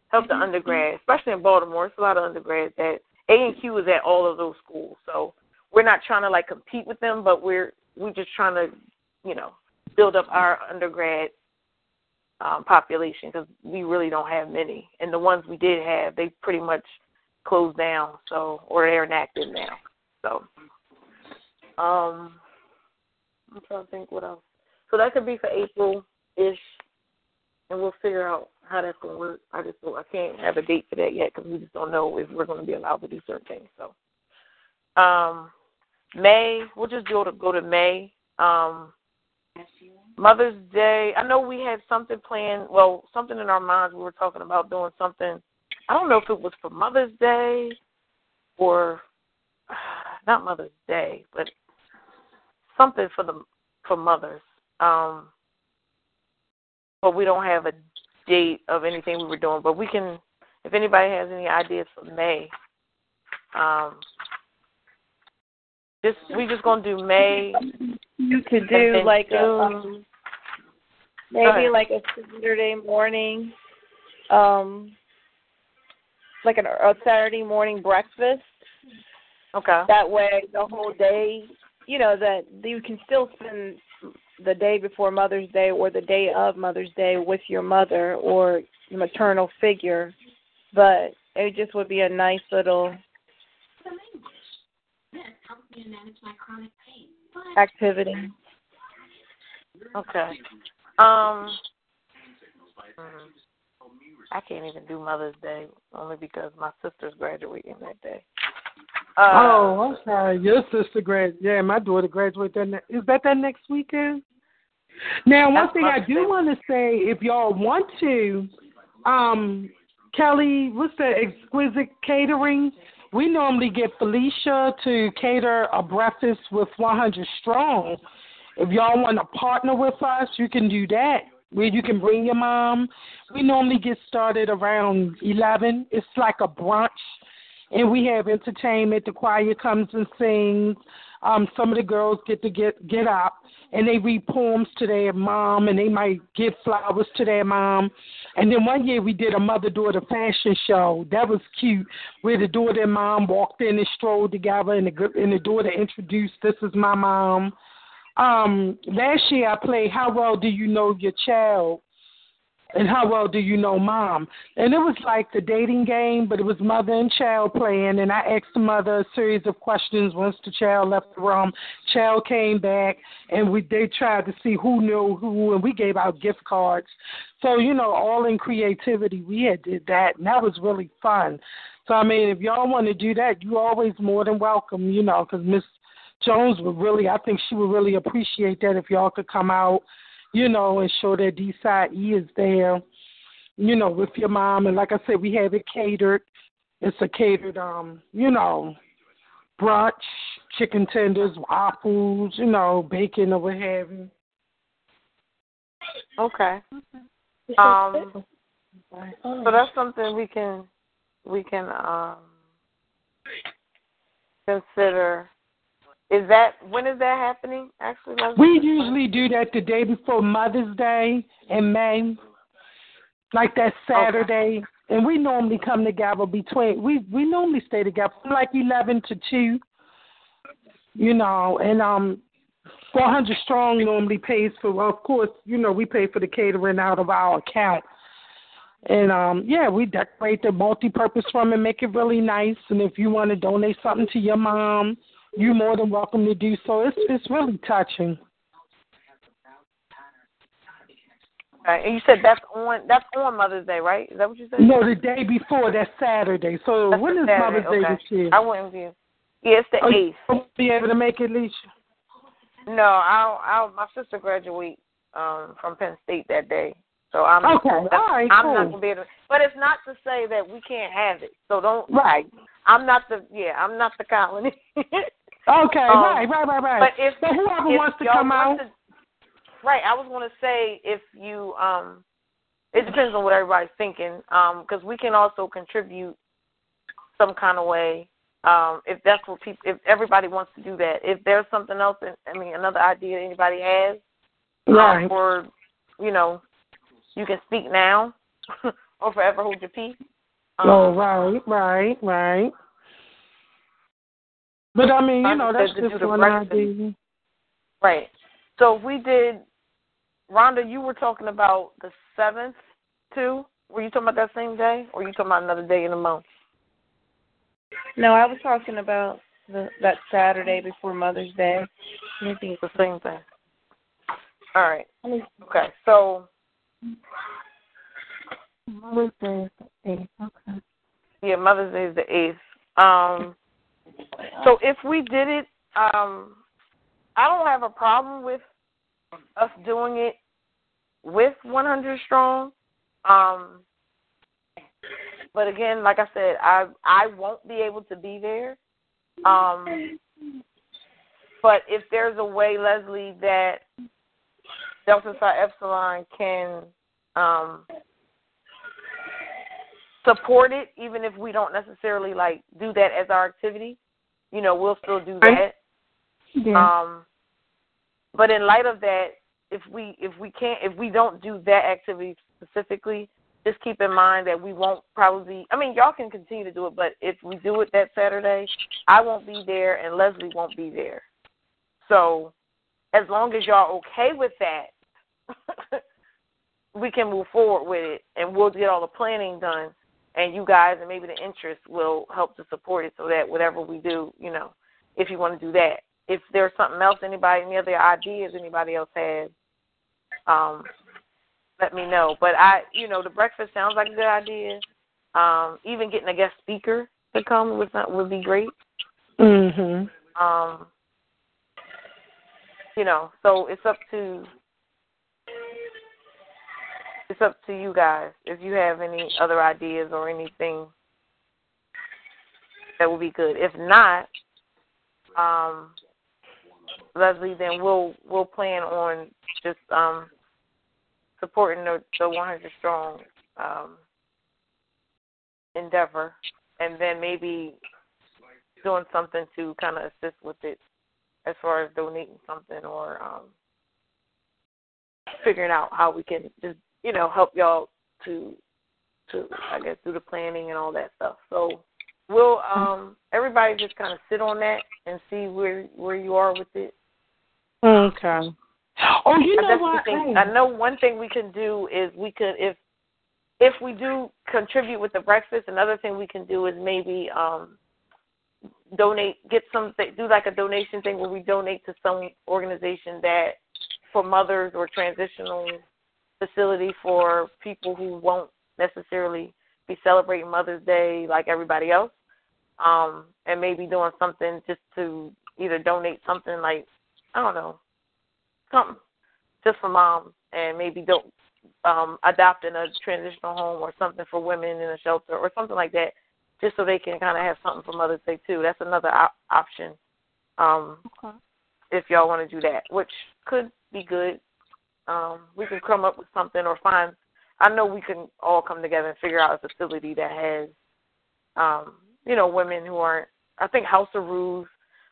help the undergrad, especially in Baltimore. It's a lot of undergrads that A and Q is at all of those schools, so we're not trying to like compete with them, but we're we're just trying to, you know, build up our undergrad um, population because we really don't have many, and the ones we did have, they pretty much closed down, so or they're inactive now. So, um, I'm trying to think what else. So that could be for April ish, and we'll figure out how that's to work. I just I can't have a date for that yet because we just don't know if we're to be allowed to do certain things. So, um, May we'll just go to go to May. Um, Mother's Day. I know we had something planned. Well, something in our minds. We were talking about doing something. I don't know if it was for Mother's Day or not Mother's Day, but something for the for mothers. Um, but we don't have a date of anything we were doing. But we can, if anybody has any ideas for May, um, just we just gonna do May. You could do like a um, maybe like a Saturday morning, um, like an, a Saturday morning breakfast. Okay. That way, the whole day, you know, that you can still spend the day before Mother's Day or the day of Mother's Day with your mother or your maternal figure, but it just would be a nice little activity. Okay. Um, I can't even do Mother's Day only because my sister's graduating that day. Uh, oh, I'm sorry. Your sister grad. Yeah, my daughter graduates that. Ne- is that that next weekend? Now, one thing I do want to say, if y'all want to, um, Kelly, what's the exquisite catering? We normally get Felicia to cater a breakfast with 100 Strong. If y'all want to partner with us, you can do that. Where you can bring your mom. We normally get started around 11. It's like a brunch and we have entertainment. The choir comes and sings. Um, some of the girls get to get get up and they read poems to their mom, and they might give flowers to their mom. And then one year we did a mother daughter fashion show. That was cute, where the daughter and mom walked in and strolled together, and the and the daughter introduced, "This is my mom." Um, last year I played "How Well Do You Know Your Child," and how well do you know mom? And it was like the dating game, but it was mother and child playing. And I asked the mother a series of questions once the child left the room. Child came back, and we they tried to see who knew who, and we gave out gift cards. So you know, all in creativity, we had did that, and that was really fun. So I mean, if y'all want to do that, you're always more than welcome. You know, because Miss Jones would really, I think she would really appreciate that if y'all could come out you know, and show that D side E is there, you know, with your mom. And like I said, we have it catered. It's a catered, um, you know, brunch, chicken tenders, waffles, you know, bacon or what have you. Okay. Um, so that's something we can we can um consider is that when is that happening? Actually, we usually do that the day before Mother's Day in May, like that Saturday. Okay. And we normally come together between we we normally stay together from like eleven to two. You know, and um, four hundred strong normally pays for. Well, of course, you know we pay for the catering out of our account. And um, yeah, we decorate the multi-purpose room and make it really nice. And if you want to donate something to your mom, you're more than welcome to do so. It's it's really touching. Right. And you said that's on that's on Mother's Day, right? Is that what you said? No, the day before. That's Saturday. So that's when is Saturday. Mother's Day okay. this year? I wouldn't be. Yeah, it's the eighth. Won't be able to make it, Leisha. No, I'll. I'll. My sister graduate um from Penn State that day, so I'm. Okay. All right. I'm cool. not gonna be able. To, but it's not to say that we can't have it. So don't. Right. I'm not the. Yeah, I'm not the colony. Okay, um, right, right, right, right. But if so whoever if wants to come want out, to, right? I was going to say if you, um, it depends on what everybody's thinking, um, because we can also contribute some kind of way, um, if that's what people, if everybody wants to do that. If there's something else, I mean, another idea anybody has, right? Um, or you know, you can speak now, or forever hold your peace. Um, oh, right, right, right. But I mean, you know, that's just one idea. Right. So if we did, Rhonda, you were talking about the seventh too. Were you talking about that same day, or were you talking about another day in the month? No, I was talking about the that Saturday before Mother's Day. I think it's the same thing. All right. Okay. So Mother's Day is the eighth. Okay. Yeah, Mother's Day is the eighth. Um. So if we did it, um, I don't have a problem with us doing it with 100 strong. Um, but again, like I said, I I won't be able to be there. Um, but if there's a way, Leslie, that Delta Psi Epsilon can um, support it, even if we don't necessarily like do that as our activity, you know, we'll still do that. Yeah. Um, but in light of that, if we if we can't if we don't do that activity specifically, just keep in mind that we won't probably. I mean, y'all can continue to do it, but if we do it that Saturday, I won't be there and Leslie won't be there. So, as long as y'all okay with that, we can move forward with it, and we'll get all the planning done. And you guys and maybe the interest will help to support it, so that whatever we do, you know, if you want to do that. If there's something else, anybody, any other ideas anybody else has, um, let me know. But I, you know, the breakfast sounds like a good idea. Um, even getting a guest speaker to come would not, would be great. Mhm. Um, you know, so it's up to it's up to you guys if you have any other ideas or anything that would be good. If not, um, Leslie, then we'll we'll plan on just um, supporting the, the 100 strong um, endeavor and then maybe doing something to kind of assist with it, as far as donating something or um, figuring out how we can just you know help y'all to to I guess do the planning and all that stuff. So we'll um everybody just kind of sit on that and see where where you are with it. Okay. Oh, you I know what? I know one thing we can do is we could if if we do contribute with the breakfast, another thing we can do is maybe um donate get some do like a donation thing where we donate to some organization that for mothers or transitional facility for people who won't necessarily be celebrating Mother's Day like everybody else. Um, and maybe doing something just to either donate something like I don't know, something just for moms and maybe don't um adopting a transitional home or something for women in a shelter or something like that just so they can kind of have something for Mother's Day too. That's another op- option. Um Okay. if y'all want to do that, which could be good. Um, we can come up with something or find. I know we can all come together and figure out a facility that has, um, you know, women who aren't. I think House of Ruth,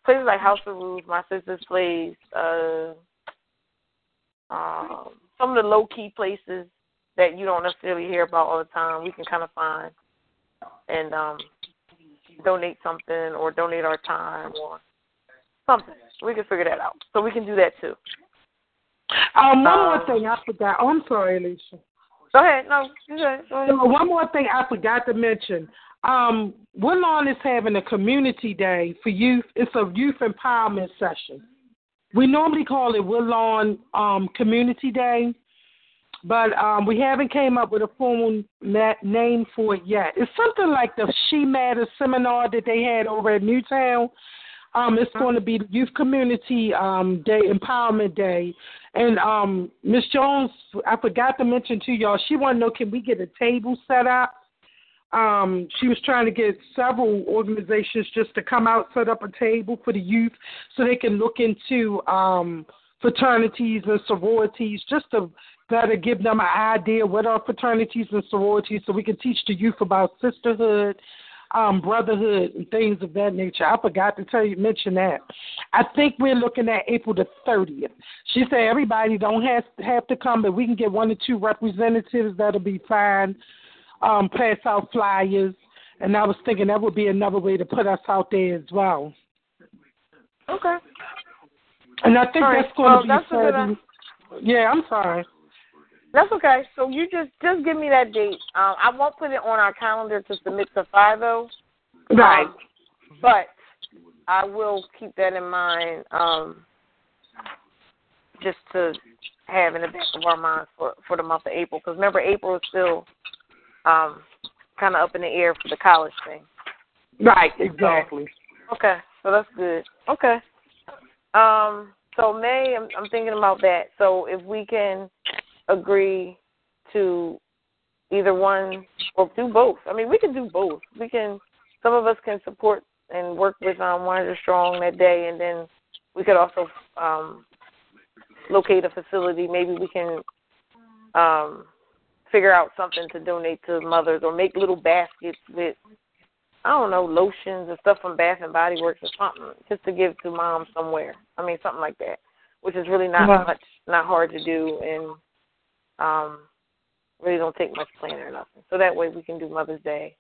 places like House of Ruth, my sister's place, uh, um, some of the low key places that you don't necessarily hear about all the time. We can kind of find and um, donate something or donate our time or something. We can figure that out. So we can do that too. Um, one Um, more thing I forgot. Oh, I'm sorry, Alicia. Go ahead. No, you good. Go ahead. So one more thing I forgot to mention. Um, Woodlawn is having a community day for youth. It's a youth empowerment session. We normally call it Woodlawn um, Community Day, but um, we haven't came up with a formal na- name for it yet. It's something like the She Matters seminar that they had over at Newtown. Um, it's going to be the Youth Community um, Day, Empowerment Day. And um, Miss Jones, I forgot to mention to y'all, she wanted to know can we get a table set up? Um, she was trying to get several organizations just to come out, set up a table for the youth so they can look into um, fraternities and sororities, just to better give them an idea what are fraternities and sororities so we can teach the youth about sisterhood, um, brotherhood, and things of that nature. I forgot to tell you, mention that. I think we're looking at April the 30th. She said everybody don't have, have to come, but we can get one or two representatives. That'll be fine um, pass out flyers, and I was thinking that would be another way to put us out there as well. Okay. And I think right. that's going Well, to be that's a good Saturday. Yeah, I'm sorry. That's okay. So you just just give me that date. Um, I won't put it on our calendar to submit to FIVO. Right. Um, but I will keep that in mind. Um, just to have in the back of our minds for for the month of April, because remember April is still um kind of up in the air for the college thing. Right, exactly. Okay, so that's good. Okay. Um, so May, I'm, I'm thinking about that. So if we can agree to either one or do both. I mean, we can do both. We can. Some of us can support and work with um, Winder Strong that day, and then we could also um, locate a facility. Maybe we can um, figure out something to donate to mothers, or make little baskets with I don't know, lotions and stuff from Bath and Body Works or something, just to give to moms somewhere. I mean, something like that, which is really not Right. much, not hard to do, and um, really don't take much planning or nothing. So that way we can do Mother's Day.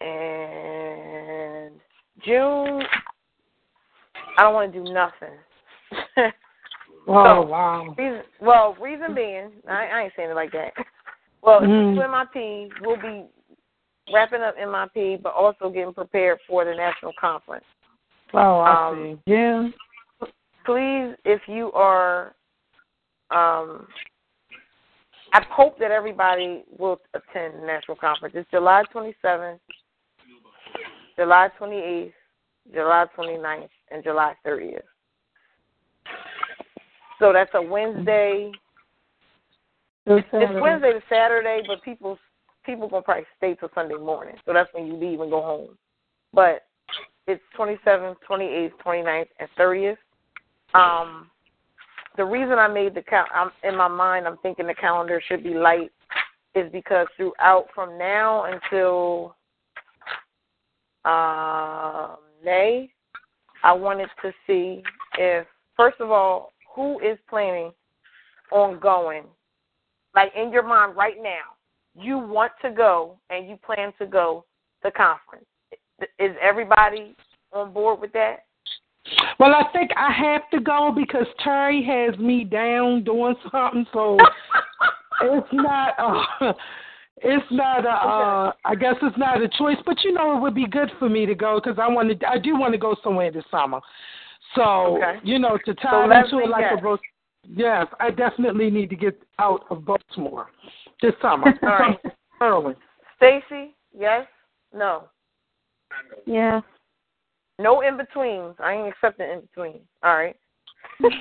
And June, I don't want to do nothing. Oh, So, wow. Reason, well, reason being, I, I ain't saying it like that. Well, Mhm. we MIP, we'll be wrapping up MIP, but also getting prepared for the national conference. Oh, I Um, see. Yeah. Please, if you are, um, I hope that everybody will attend the national conference. It's July 27th, July 28th, July 29th, and July 30th. So that's a Wednesday. It's, it's Wednesday to Saturday, but people people gonna probably stay till Sunday morning. So that's when you leave and go home. But it's 27th, 28th, 29th, and 30th. Um, the reason I made the count, I'm in my mind, I'm thinking the calendar should be light, is because throughout from now until Um, Nay, I wanted to see if, first of all, who is planning on going? Like in your mind right now, you want to go and you plan to go to conference. Is everybody on board with that? Well, I think I have to go because Terry has me down doing something, so it's not. Uh, it's not. A, uh, I guess it's not a choice, but you know, it would be good for me to go because I want to. I do want to go somewhere this summer. So Okay. you know, to So tie Leslie, into it like yes. a bro- yes, I definitely need to get out of Baltimore this summer. All right. Early. Stacy, yes? No. Yeah. No in betweens. I ain't accepting in between. All right.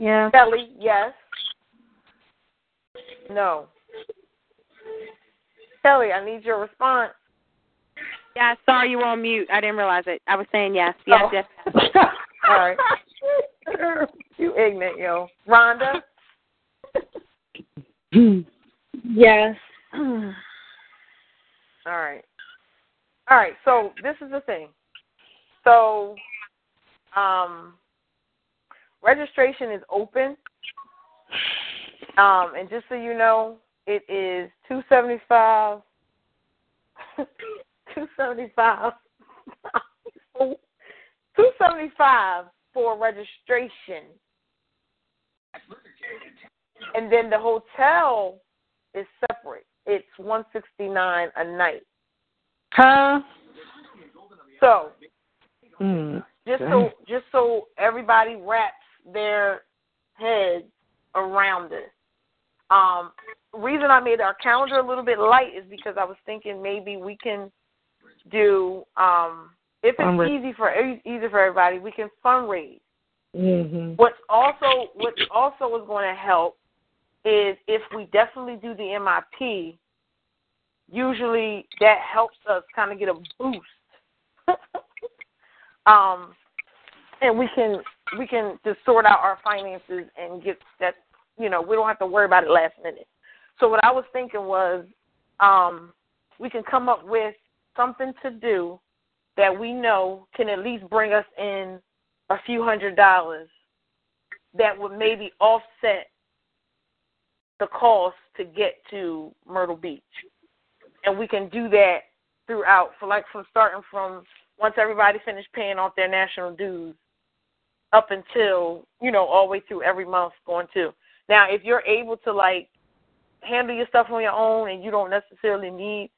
Yeah. Kelly, yes. No. Kelly, I need your response. Yeah, sorry you were on mute. I didn't realize it. I was saying yes, yes, Oh. yes. All right. you ignorant, yo. Rhonda? Yes. All right. All right. So this is the thing. So, um, registration is open. Um, and just so you know, it is two seventy five. two seventy five. Two seventy five for registration. And then the hotel is separate. It's one sixty nine a night. Huh? So Mm. just so just so everybody wraps their heads around this. Um, reason I made our calendar a little bit light is because I was thinking maybe we can do um, if it's easy for easy for everybody, we can fundraise. Mm-hmm. What's also what also is going to help is if we definitely do the MIP. Usually that helps us kind of get a boost. Um, and we can we can just sort out our finances and get that. You know, we don't have to worry about it last minute. So what I was thinking was, um, we can come up with something to do that we know can at least bring us in a few hundred dollars that would maybe offset the cost to get to Myrtle Beach. And we can do that throughout for like from starting from once everybody finished paying off their national dues up until, you know, all the way through every month going to. Now if you're able to like handle your stuff on your own and you don't necessarily need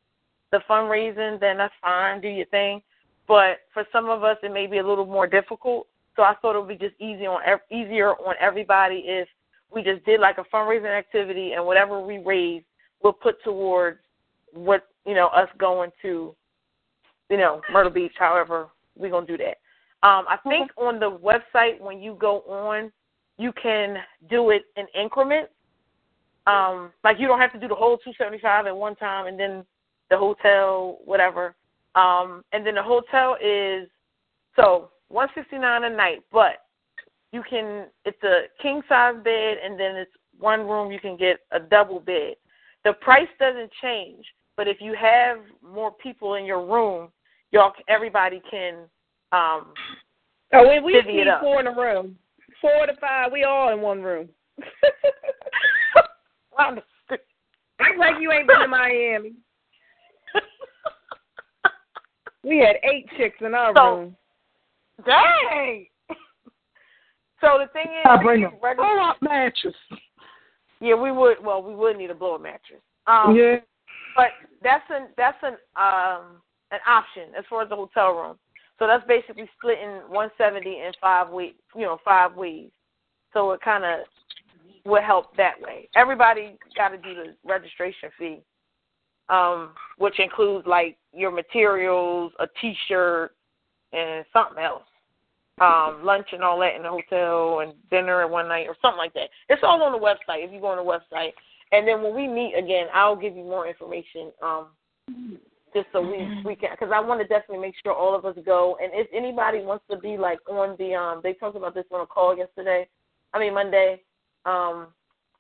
the fundraising, then that's fine, do your thing. But for some of us, it may be a little more difficult. So I thought it would be just easy on easier on everybody if we just did like a fundraising activity and whatever we raise, we'll put towards what you know us going to, you know, Myrtle Beach. However, we're gonna do that. Um, I think on the website when you go on, you can do it in increments. Um, like you don't have to do the whole 275 at one time, and then the hotel, whatever. Um, and then the hotel is so 169 a night, but you can it's a king size bed, and then it's one room you can get a double bed. The price doesn't change, but if you have more people in your room, y'all everybody can um Oh, we, we divvy need it up. four in a room. Four to five, we all in one room. Rhonda, Act like you ain't been to Miami. We had eight chicks in our So- room. Dang. So the thing is, I bring a regu- blow up mattress. yeah, we would. Well, we would need a blow up mattress. Um, yeah. But that's an that's an um an option as far as the hotel room. So that's basically splitting 170 in five weeks. You know, five ways. So it kind of would help that way. Everybody got to do the registration fee, um, which includes like your materials, a T-shirt, and something else. Um, lunch and all that in the hotel and dinner at one night or something like that. It's all on the website if you go on the website. And then when we meet again, I'll give you more information. Um, just so we we can, because I want to definitely make sure all of us go. And if anybody wants to be like on the, um, they talked about this on a call yesterday. I mean Monday. Um,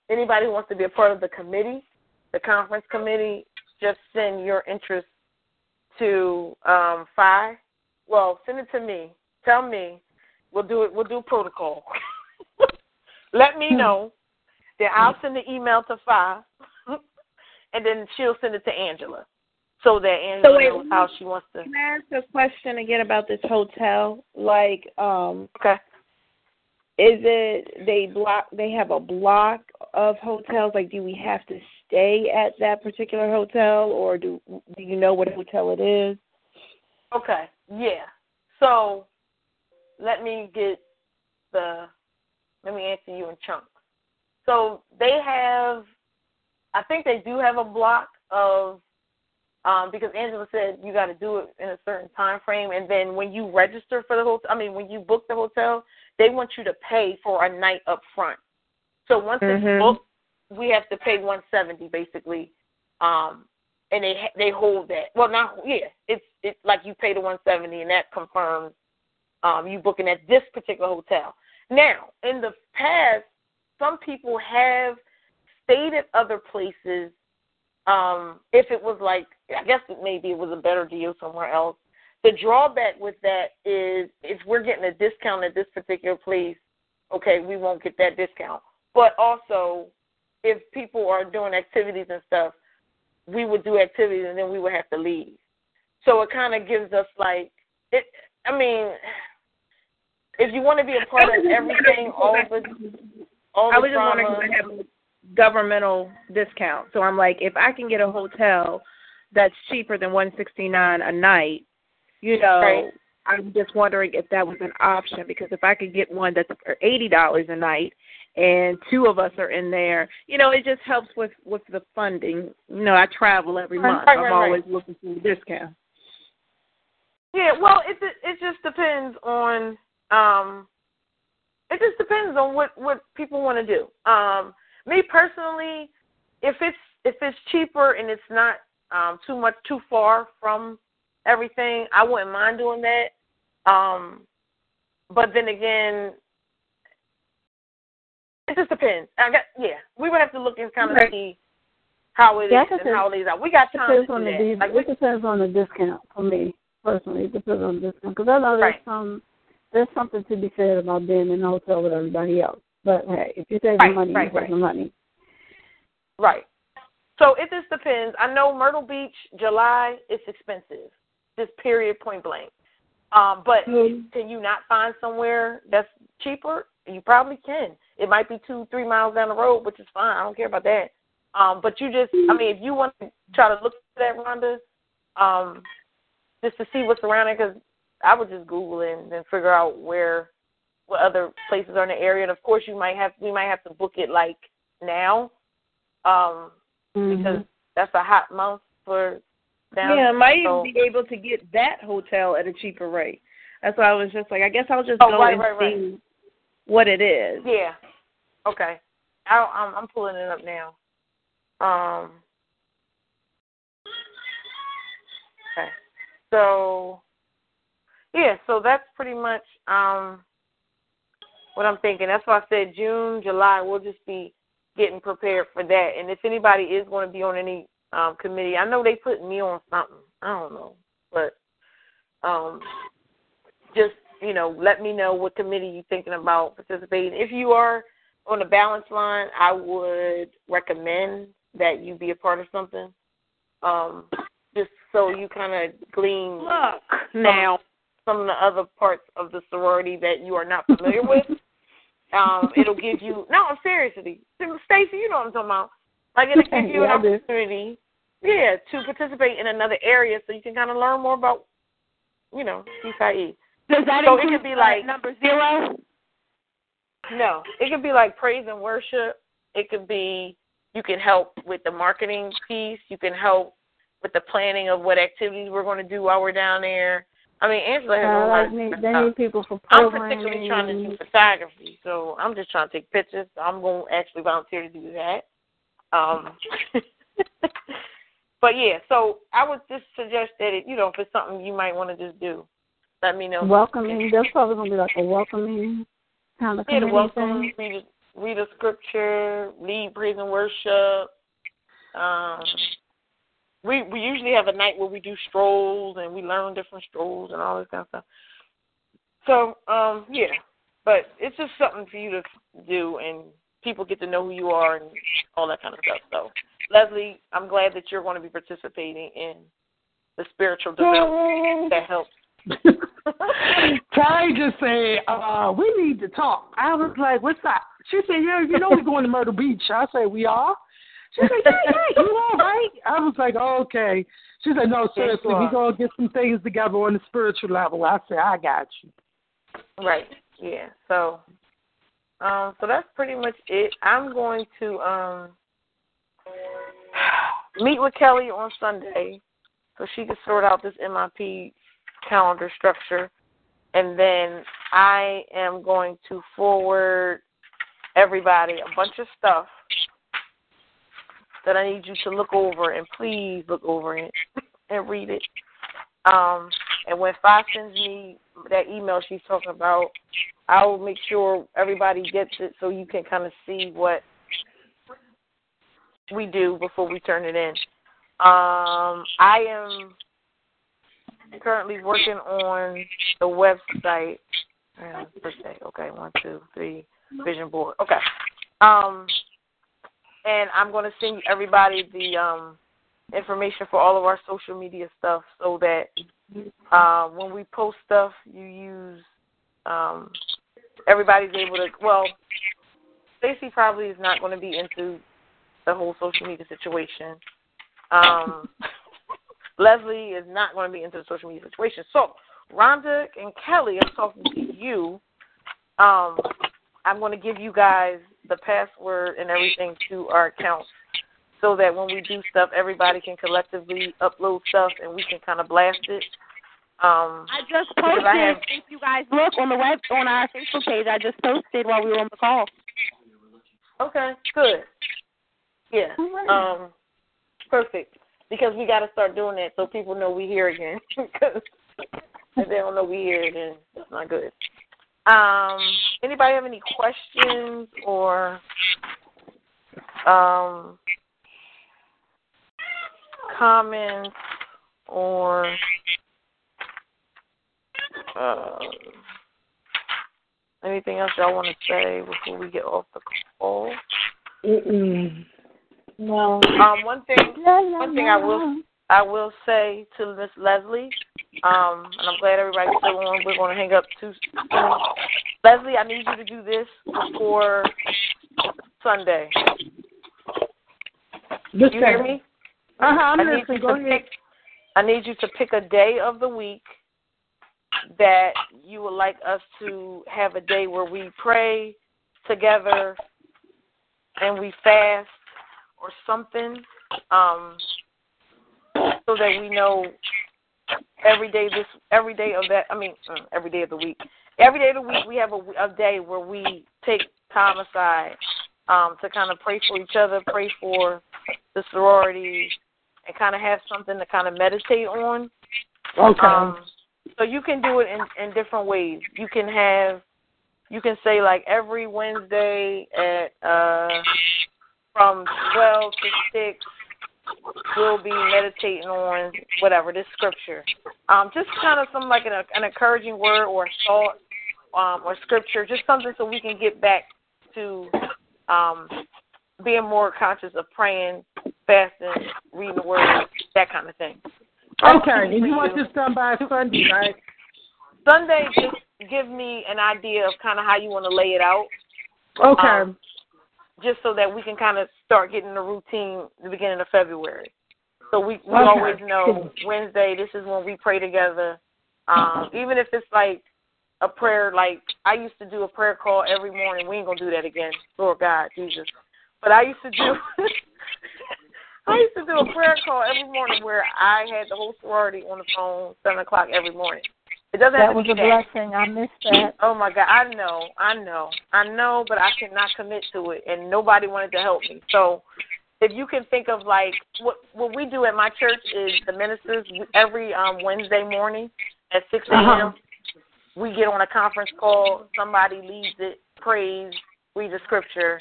anybody who wants to be a part of the committee, the conference committee, just send your interest to um Phi. Well, send it to me. Tell me. We'll do it. We'll do protocol. Let me know. Then I'll send the email to Phi, and then she'll send it to Angela, so that Angela So wait, knows how she wants to. Can I ask a question again about this hotel? Like, um, okay, is it they block? They have a block of hotels. Like, do we have to stay at that particular hotel, or do do you know what hotel it is? Okay. Yeah. So let me get the let me answer you in chunks. So they have I think they do have a block of um because Angela said you got to do it in a certain time frame and then when you register for the hotel I mean when you book the hotel, they want you to pay for a night up front. So once Mhm. it's booked, we have to pay 170 basically. Um and they they hold that. Well, not yeah, it's it's like you pay the 170 and that confirms um, you booking at this particular hotel. Now, in the past, some people have stayed at other places. Um, if it was like, I guess maybe it was a better deal somewhere else. The drawback with that is if we're getting a discount at this particular place, okay, we won't get that discount. But also, if people are doing activities and stuff, we would do activities and then we would have to leave. So it kind of gives us like it. I mean, if you want to be a part of everything, all the all the I was just drama, wondering if I have a governmental discount. So I'm like, if I can get a hotel that's cheaper than one sixty nine a night, you know, Right. I'm just wondering if that was an option because if I could get one that's eighty dollars a night and two of us are in there, you know, it just helps with with the funding. You know, I travel every month. right, I'm right, right. always looking for a discount. Yeah, well, it it just depends on um it just depends on what what people want to do. Um me personally, if it's if it's cheaper and it's not um too much too far from everything, I wouldn't mind doing that. Um but then again, it just depends. I got yeah, we would have to look and kind of Right. see how it is Yeah, I guess and how it lays out. We got time to depends do on the that. de- Like we, it depends on the discount for me personally. It depends on the discount because I know there's Right. some there's something to be said about being in a hotel with everybody else. But hey, if you're saving Right, money, right, you're saving money. Right. So it just depends. I know Myrtle Beach, July, it's expensive. Just period, point blank. Um, but Mhm. can you not find somewhere that's cheaper? You probably can. It might be two, three miles down the road, which is fine. I don't care about that. Um, but you just, I mean, if you want to try to look at that, Rhonda, um, just to see what's around it, because I would just Google it and then figure out where, what other places are in the area. And of course, you might have, we might have to book it like now, um, because that's a hot month for down. yeah, I might so, even be able to get that hotel at a cheaper rate. That's why I was just like, I guess I'll just Oh, go right, and right, right. see what it is. Yeah. Okay. I, I'm I'm pulling it up now. Um. Okay. So. Yeah. So that's pretty much um. What I'm thinking. That's why I said June, July. We'll just be getting prepared for that. And if anybody is going to be on any um committee, I know they put me on something. I don't know, but um, just you know, let me know what committee you're thinking about participating. If you are on the balance line, I would recommend that you be a part of something. Um, just so you kind of glean Look some, now. some of the other parts of the sorority that you are not familiar with. Um, it'll give you no, seriously, Stacy, you know what I'm talking about. Like it'll give you Yeah, an opportunity, yeah, to participate in another area, so you can kind of learn more about, you know, CCIE. Does that so it could be like number zero? no, it could be like praise and worship. It could be you can help with the marketing piece. You can help with the planning of what activities we're going to do while we're down there. I mean, Angela has a Uh, lot like of need, they need people for I'm programming. particularly trying to do photography, so I'm just trying to take pictures. I'm going to actually volunteer to do that. Um, but yeah, so I would just suggest that it, you know, if it's something you might want to just do, let me know. welcoming. That's probably gonna be like a welcoming kind of Yeah, welcome, thing. read a, read a scripture, lead praise and worship. Um, we we usually have a night where we do strolls and we learn different strolls and all this kind of stuff. So, um, yeah. But it's just something for you to do and people get to know who you are and all that kind of stuff. So Leslie, I'm glad that you're going to be participating in the spiritual development that helps. Ty just said, uh, we need to talk. I was like, what's up? She said, yeah, you know we're going to Myrtle Beach. I said, we are? She like, yeah, yeah, you all right? I was like, oh, okay. She said, no, seriously, we're going to get some things together on the spiritual level. I said, I got you. Right. Yeah. So, um, so that's pretty much it. I'm going to um meet with Kelly on Sunday so she can sort out this MIP calendar structure. And then I am going to forward everybody a bunch of stuff that I need you to look over and please look over it and read it. Um, and when Fa sends me that email she's talking about, I will make sure everybody gets it so you can kind of see what we do before we turn it in. Um, I am currently working on the website. Okay, one, two, three. Vision board. Okay. Um, and I'm going to send everybody the um information for all of our social media stuff so that uh, when we post stuff, you use um, everybody's able to. Well, Stacy probably is not going to be into the whole social media situation. Um, Leslie is not going to be into the social media situation. So, Rhonda and Kelly, I'm talking to you. Um, I'm going to give you guys the password and everything to our accounts so that when we do stuff, everybody can collectively upload stuff and we can kind of blast it. Um, I just posted. I have, if you guys look on the web on our Facebook page, I just posted while we were on the call. Okay, good. Yeah. Um, perfect. Because we got to start doing that so people know we here again. Because if they don't know we here, then that's not good. Um, anybody have any questions or um, comments or uh, anything else y'all want to say before we get off the call? Mm-mm. No. Um, one thing, one thing I will, I will say to Miss Leslie, um, and I'm glad everybody's still on. We're going to hang up too soon. Leslie, I need you to do this before Sunday. You hear me? Uh huh. I'm listening. Go ahead. pick. I need you to pick a day of the week that you would like us to have a day where we pray together and we fast or something, um, so that we know every day this every day of that. I mean, uh, every day of the week. Every day of the week we have a, a day where we take time aside um, to kind of pray for each other, pray for the sorority, and kind of have something to kind of meditate on. Okay. Um, so you can do it in, in different ways. You can have, you can say like every Wednesday at uh, from twelve to six, we'll be meditating on whatever this scripture. Um, just kind of some like an, an encouraging word or a thought um, or scripture, just something so we can get back to um, being more conscious of praying, fasting, reading the word, that kind of thing. Okay. And you want this done by Sunday, right? Sunday, just give me an idea of kind of how you want to lay it out. Okay. Um, just so that we can kind of start getting the routine the beginning of February. So we we Okay. always know Wednesday. This is when we pray together. Um, even if it's like a prayer, like I used to do a prayer call every morning. We ain't gonna do that again. Lord God, Jesus. But I used to do. I used to do a prayer call every morning where I had the whole sorority on the phone seven o'clock every morning. It doesn't have That to was be a that. blessing. I missed that. Oh my God, I know, I know, I know, but I could not commit to it, and nobody wanted to help me. So, if you can think of like what what we do at my church is the ministers every um Wednesday morning at six a.m. Uh-huh. We get on a conference call. Somebody leads it, prays, reads the scripture,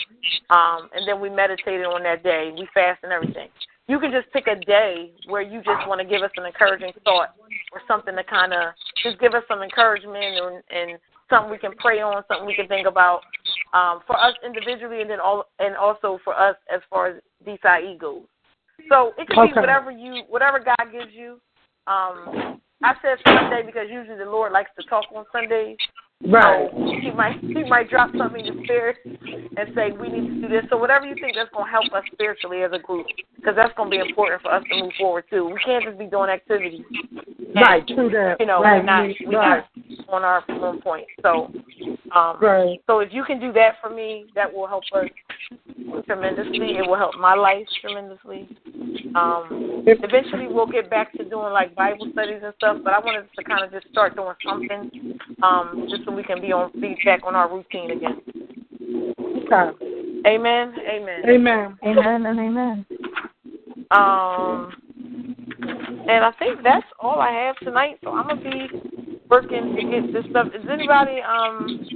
um, and then we meditate on that day. We fast and everything. You can just pick a day where you just want to give us an encouraging thought or something to kind of just give us some encouragement and, and something we can pray on, something we can think about um, for us individually, and then all and also for us as far as DCI goes. So it can Okay. be whatever you, whatever God gives you. Um, I said Sunday because usually the Lord likes to talk on Sundays. Right. So he might he might drop something in your spirit and say we need to do this. So whatever you think that's going to help us spiritually as a group, because that's going to be important for us to move forward too. We can't just be doing activities. Right, true that. You know, right. we're not we're right. not on our on point. So, um, Right. so if you can do that for me, that will help us tremendously. It will help my life tremendously. Um, eventually, we'll get back to doing like Bible studies and stuff. But I wanted to kind of just start doing something, um, just so we can be on feedback on our routine again. Okay. Amen. Amen. Amen. Amen and amen. Um, and I think that's all I have tonight. So I'm gonna be working to get this stuff. Is anybody um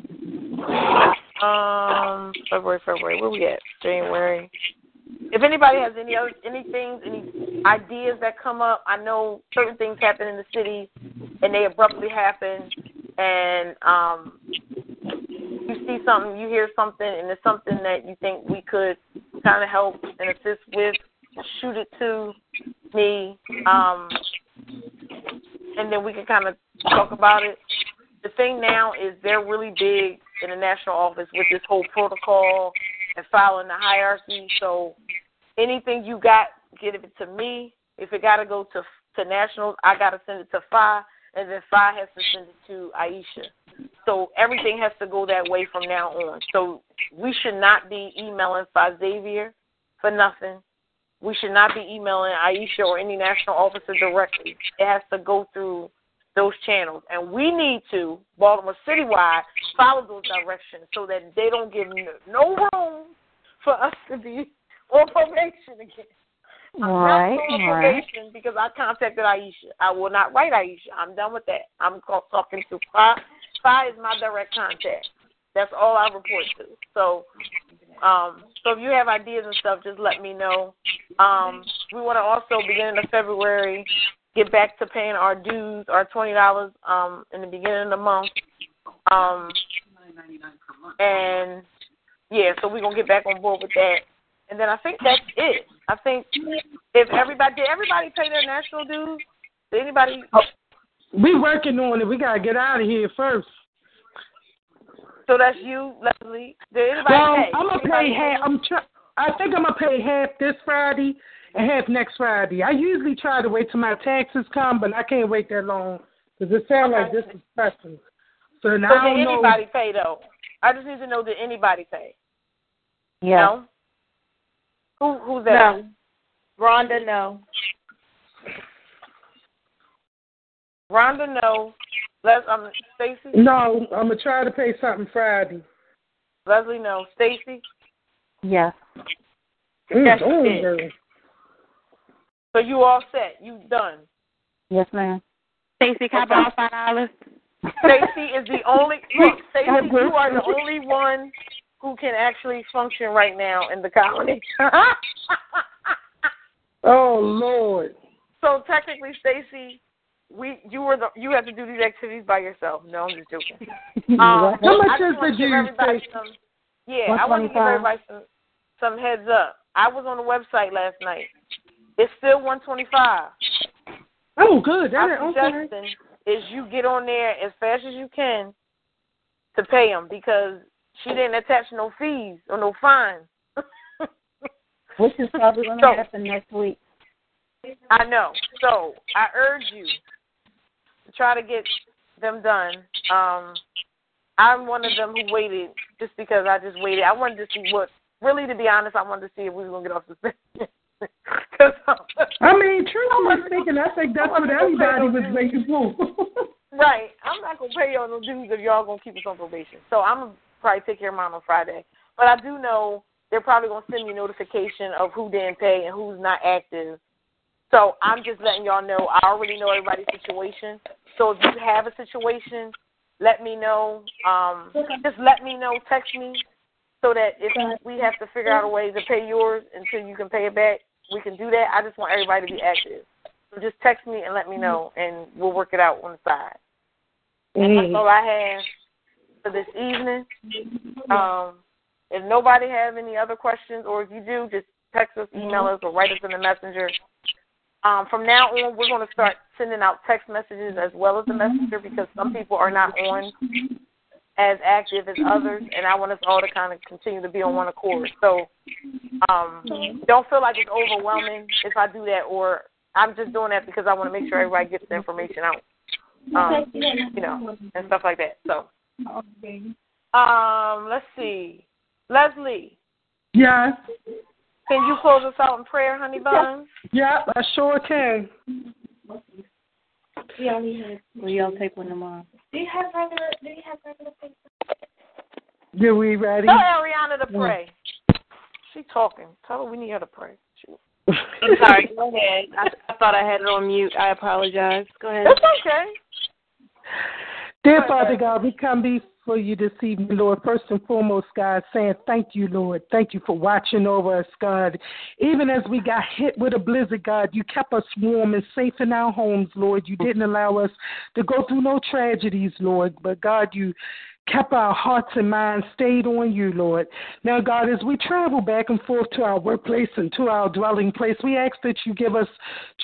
um February February where we at January? If anybody has any other any things, any ideas that come up, I know certain things happen in the city, and they abruptly happen, and um you see something, you hear something, and it's something that you think we could kind of help and assist with, shoot it to me, um, and then we can kind of talk about it. The thing now is they're really big in the national office with this whole protocol and following the hierarchy. So anything you got, give it to me. If it got to go to to nationals, I got to send it to Phi, and then Phi has to send it to Aisha. So everything has to go that way from now on. So we should not be emailing Phi Xavier for nothing. We should not be emailing Aisha or any national officer directly. It has to go through those channels. And we need to, Baltimore Citywide, follow those directions so that they don't give no room for us to be on probation again. I'm Right, on right. because I contacted Aisha. I will not write Aisha. I'm done with that. I'm talking to Phi. Phi is my direct contact. That's all I report to. So, um, so if you have ideas and stuff, just let me know. Um, we want to also beginning of February get back to paying our dues, our twenty dollars, um, in the beginning of the month. Um, and yeah, so we're gonna get back on board with that. And then I think that's it. I think if everybody did everybody pay their national dues? Did anybody We working on it. We gotta get out of here first. so that's you, Leslie. Did anybody Well, pay? I'm gonna Anybody pay half. I'm try- I think I'm gonna pay half this Friday and half next Friday. I usually try to wait till my taxes come, but I can't wait that long because it sounds like this is pressing. So now So I did don't know. anybody pay though? I just need to know did anybody pay? Yeah. No? Who who's that? No. Rhonda, no. Rhonda, no. Les, um, Stacy. No, I'm gonna try to pay something Friday. Leslie, no. Stacy. Yes. Mm, Yes, you oh, So you all set. You done. Yes, ma'am. Stacy, can I borrow five dollars? Stacy is the only look. Stacy, you are the only one who can actually function right now in the colony. Oh Lord. so technically, Stacy, we you were the you have to do these activities by yourself. No, I'm just joking. Um, How much is the to give dues, everybody Stacy? some. Yeah, I want to give everybody some some heads up. I was on the website last night. It's still 125. Oh, good. That My is okay. is you get on there as fast as you can to pay them because she didn't attach no fees or no fines. Which is probably going to So- happen next week. I know. So I urge you to try to get them done. Um, I'm one of them who waited just because I just waited. I wanted to see what. Really, to be honest, I wanted to see if we were gonna get off suspension. 'Cause, I mean, truthfully speaking, I think that's what everybody was waiting for. Right. I'm not gonna pay y'all no dues if y'all gonna keep us on probation. So I'm gonna probably take care of mine on Friday. But I do know they're probably gonna send me notification of who didn't pay and who's not active. So I'm just letting y'all know. I already know everybody's situation. So if you have a situation, let me know. Um, just let me know. Text me so that if we have to figure out a way to pay yours until you can pay it back, we can do that. I just want everybody to be active. So just text me and let me know, and we'll work it out on the side. And that's all I have for this evening. Um, if nobody have any other questions, or if you do, just text us, email us, or write us in the messenger. Um, from now on, we're going to start sending out text messages as well as the messenger because some people are not on as active as others, and I want us all to kind of continue to be on one accord. So um, don't feel like it's overwhelming if I do that, or I'm just doing that because I want to make sure everybody gets the information out, um, you know, and stuff like that. So, um, let's see, Leslie, Yes. can you close us out in prayer, honey bun? Yep, I sure can. We only have. We all take one tomorrow. Do you have regular? Do you have regular paper? Yeah, we ready? Tell Ariana to pray. She talking. Tell her we need her to pray. She, I'm sorry. Go ahead. I, I thought I had it on mute. I apologize. Go ahead. it's okay. Dear Father God, we come before you this evening, Lord. First and foremost, God, saying thank you, Lord. Thank you for watching over us, God. Even as we got hit with a blizzard, God, you kept us warm and safe in our homes, Lord. You didn't allow us to go through no tragedies, Lord. But God, you kept our hearts and minds stayed on you, Lord. Now, God, as we travel back and forth to our workplace and to our dwelling place, we ask that you give us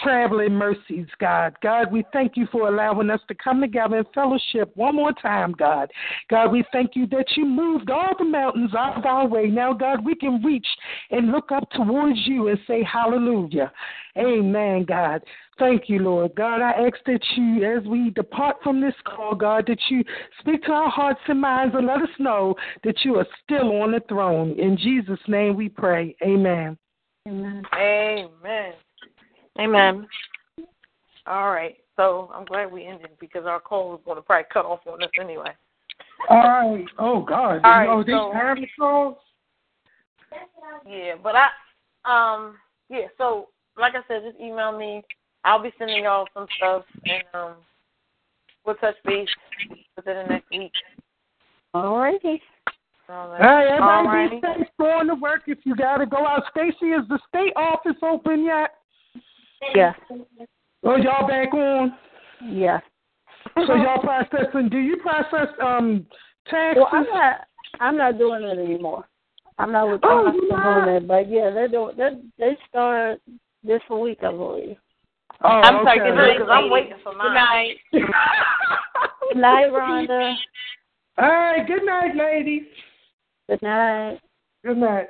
traveling mercies, God. God, we thank you for allowing us to come together in fellowship one more time, God. God, we thank you that you moved all the mountains out of our way. Now, God, we can reach and look up towards you and say hallelujah. Amen, God. Thank you, Lord. God, I ask that you, as we depart from this call, God, that you speak to our hearts and minds and let us know that you are still on the throne. In Jesus' name we pray. Amen. Amen. Amen. Amen. All right. So I'm glad we ended because our call was going to probably cut off on us anyway. All right. Oh, God. All right, oh, these so- having calls? Yeah, but I, um, yeah. So like I said, just email me. I'll be sending y'all some stuff, and um, we'll touch base within the next week. All righty. All All right, All everybody be safe going to work if you got to go out. Stacy, is the state office open yet? Yes. Oh, y'all back on? Yes. So y'all processing, do you process um taxes? Well, I'm not. I'm not doing it anymore. I'm not with Oh, I'm you not not? doing it, but yeah, they're doing. They they start this week, I believe. Oh, I'm sorry, okay. good night, I'm waiting for Good night. Good night, Rhonda. All right, good night, ladies. Good night. Good night.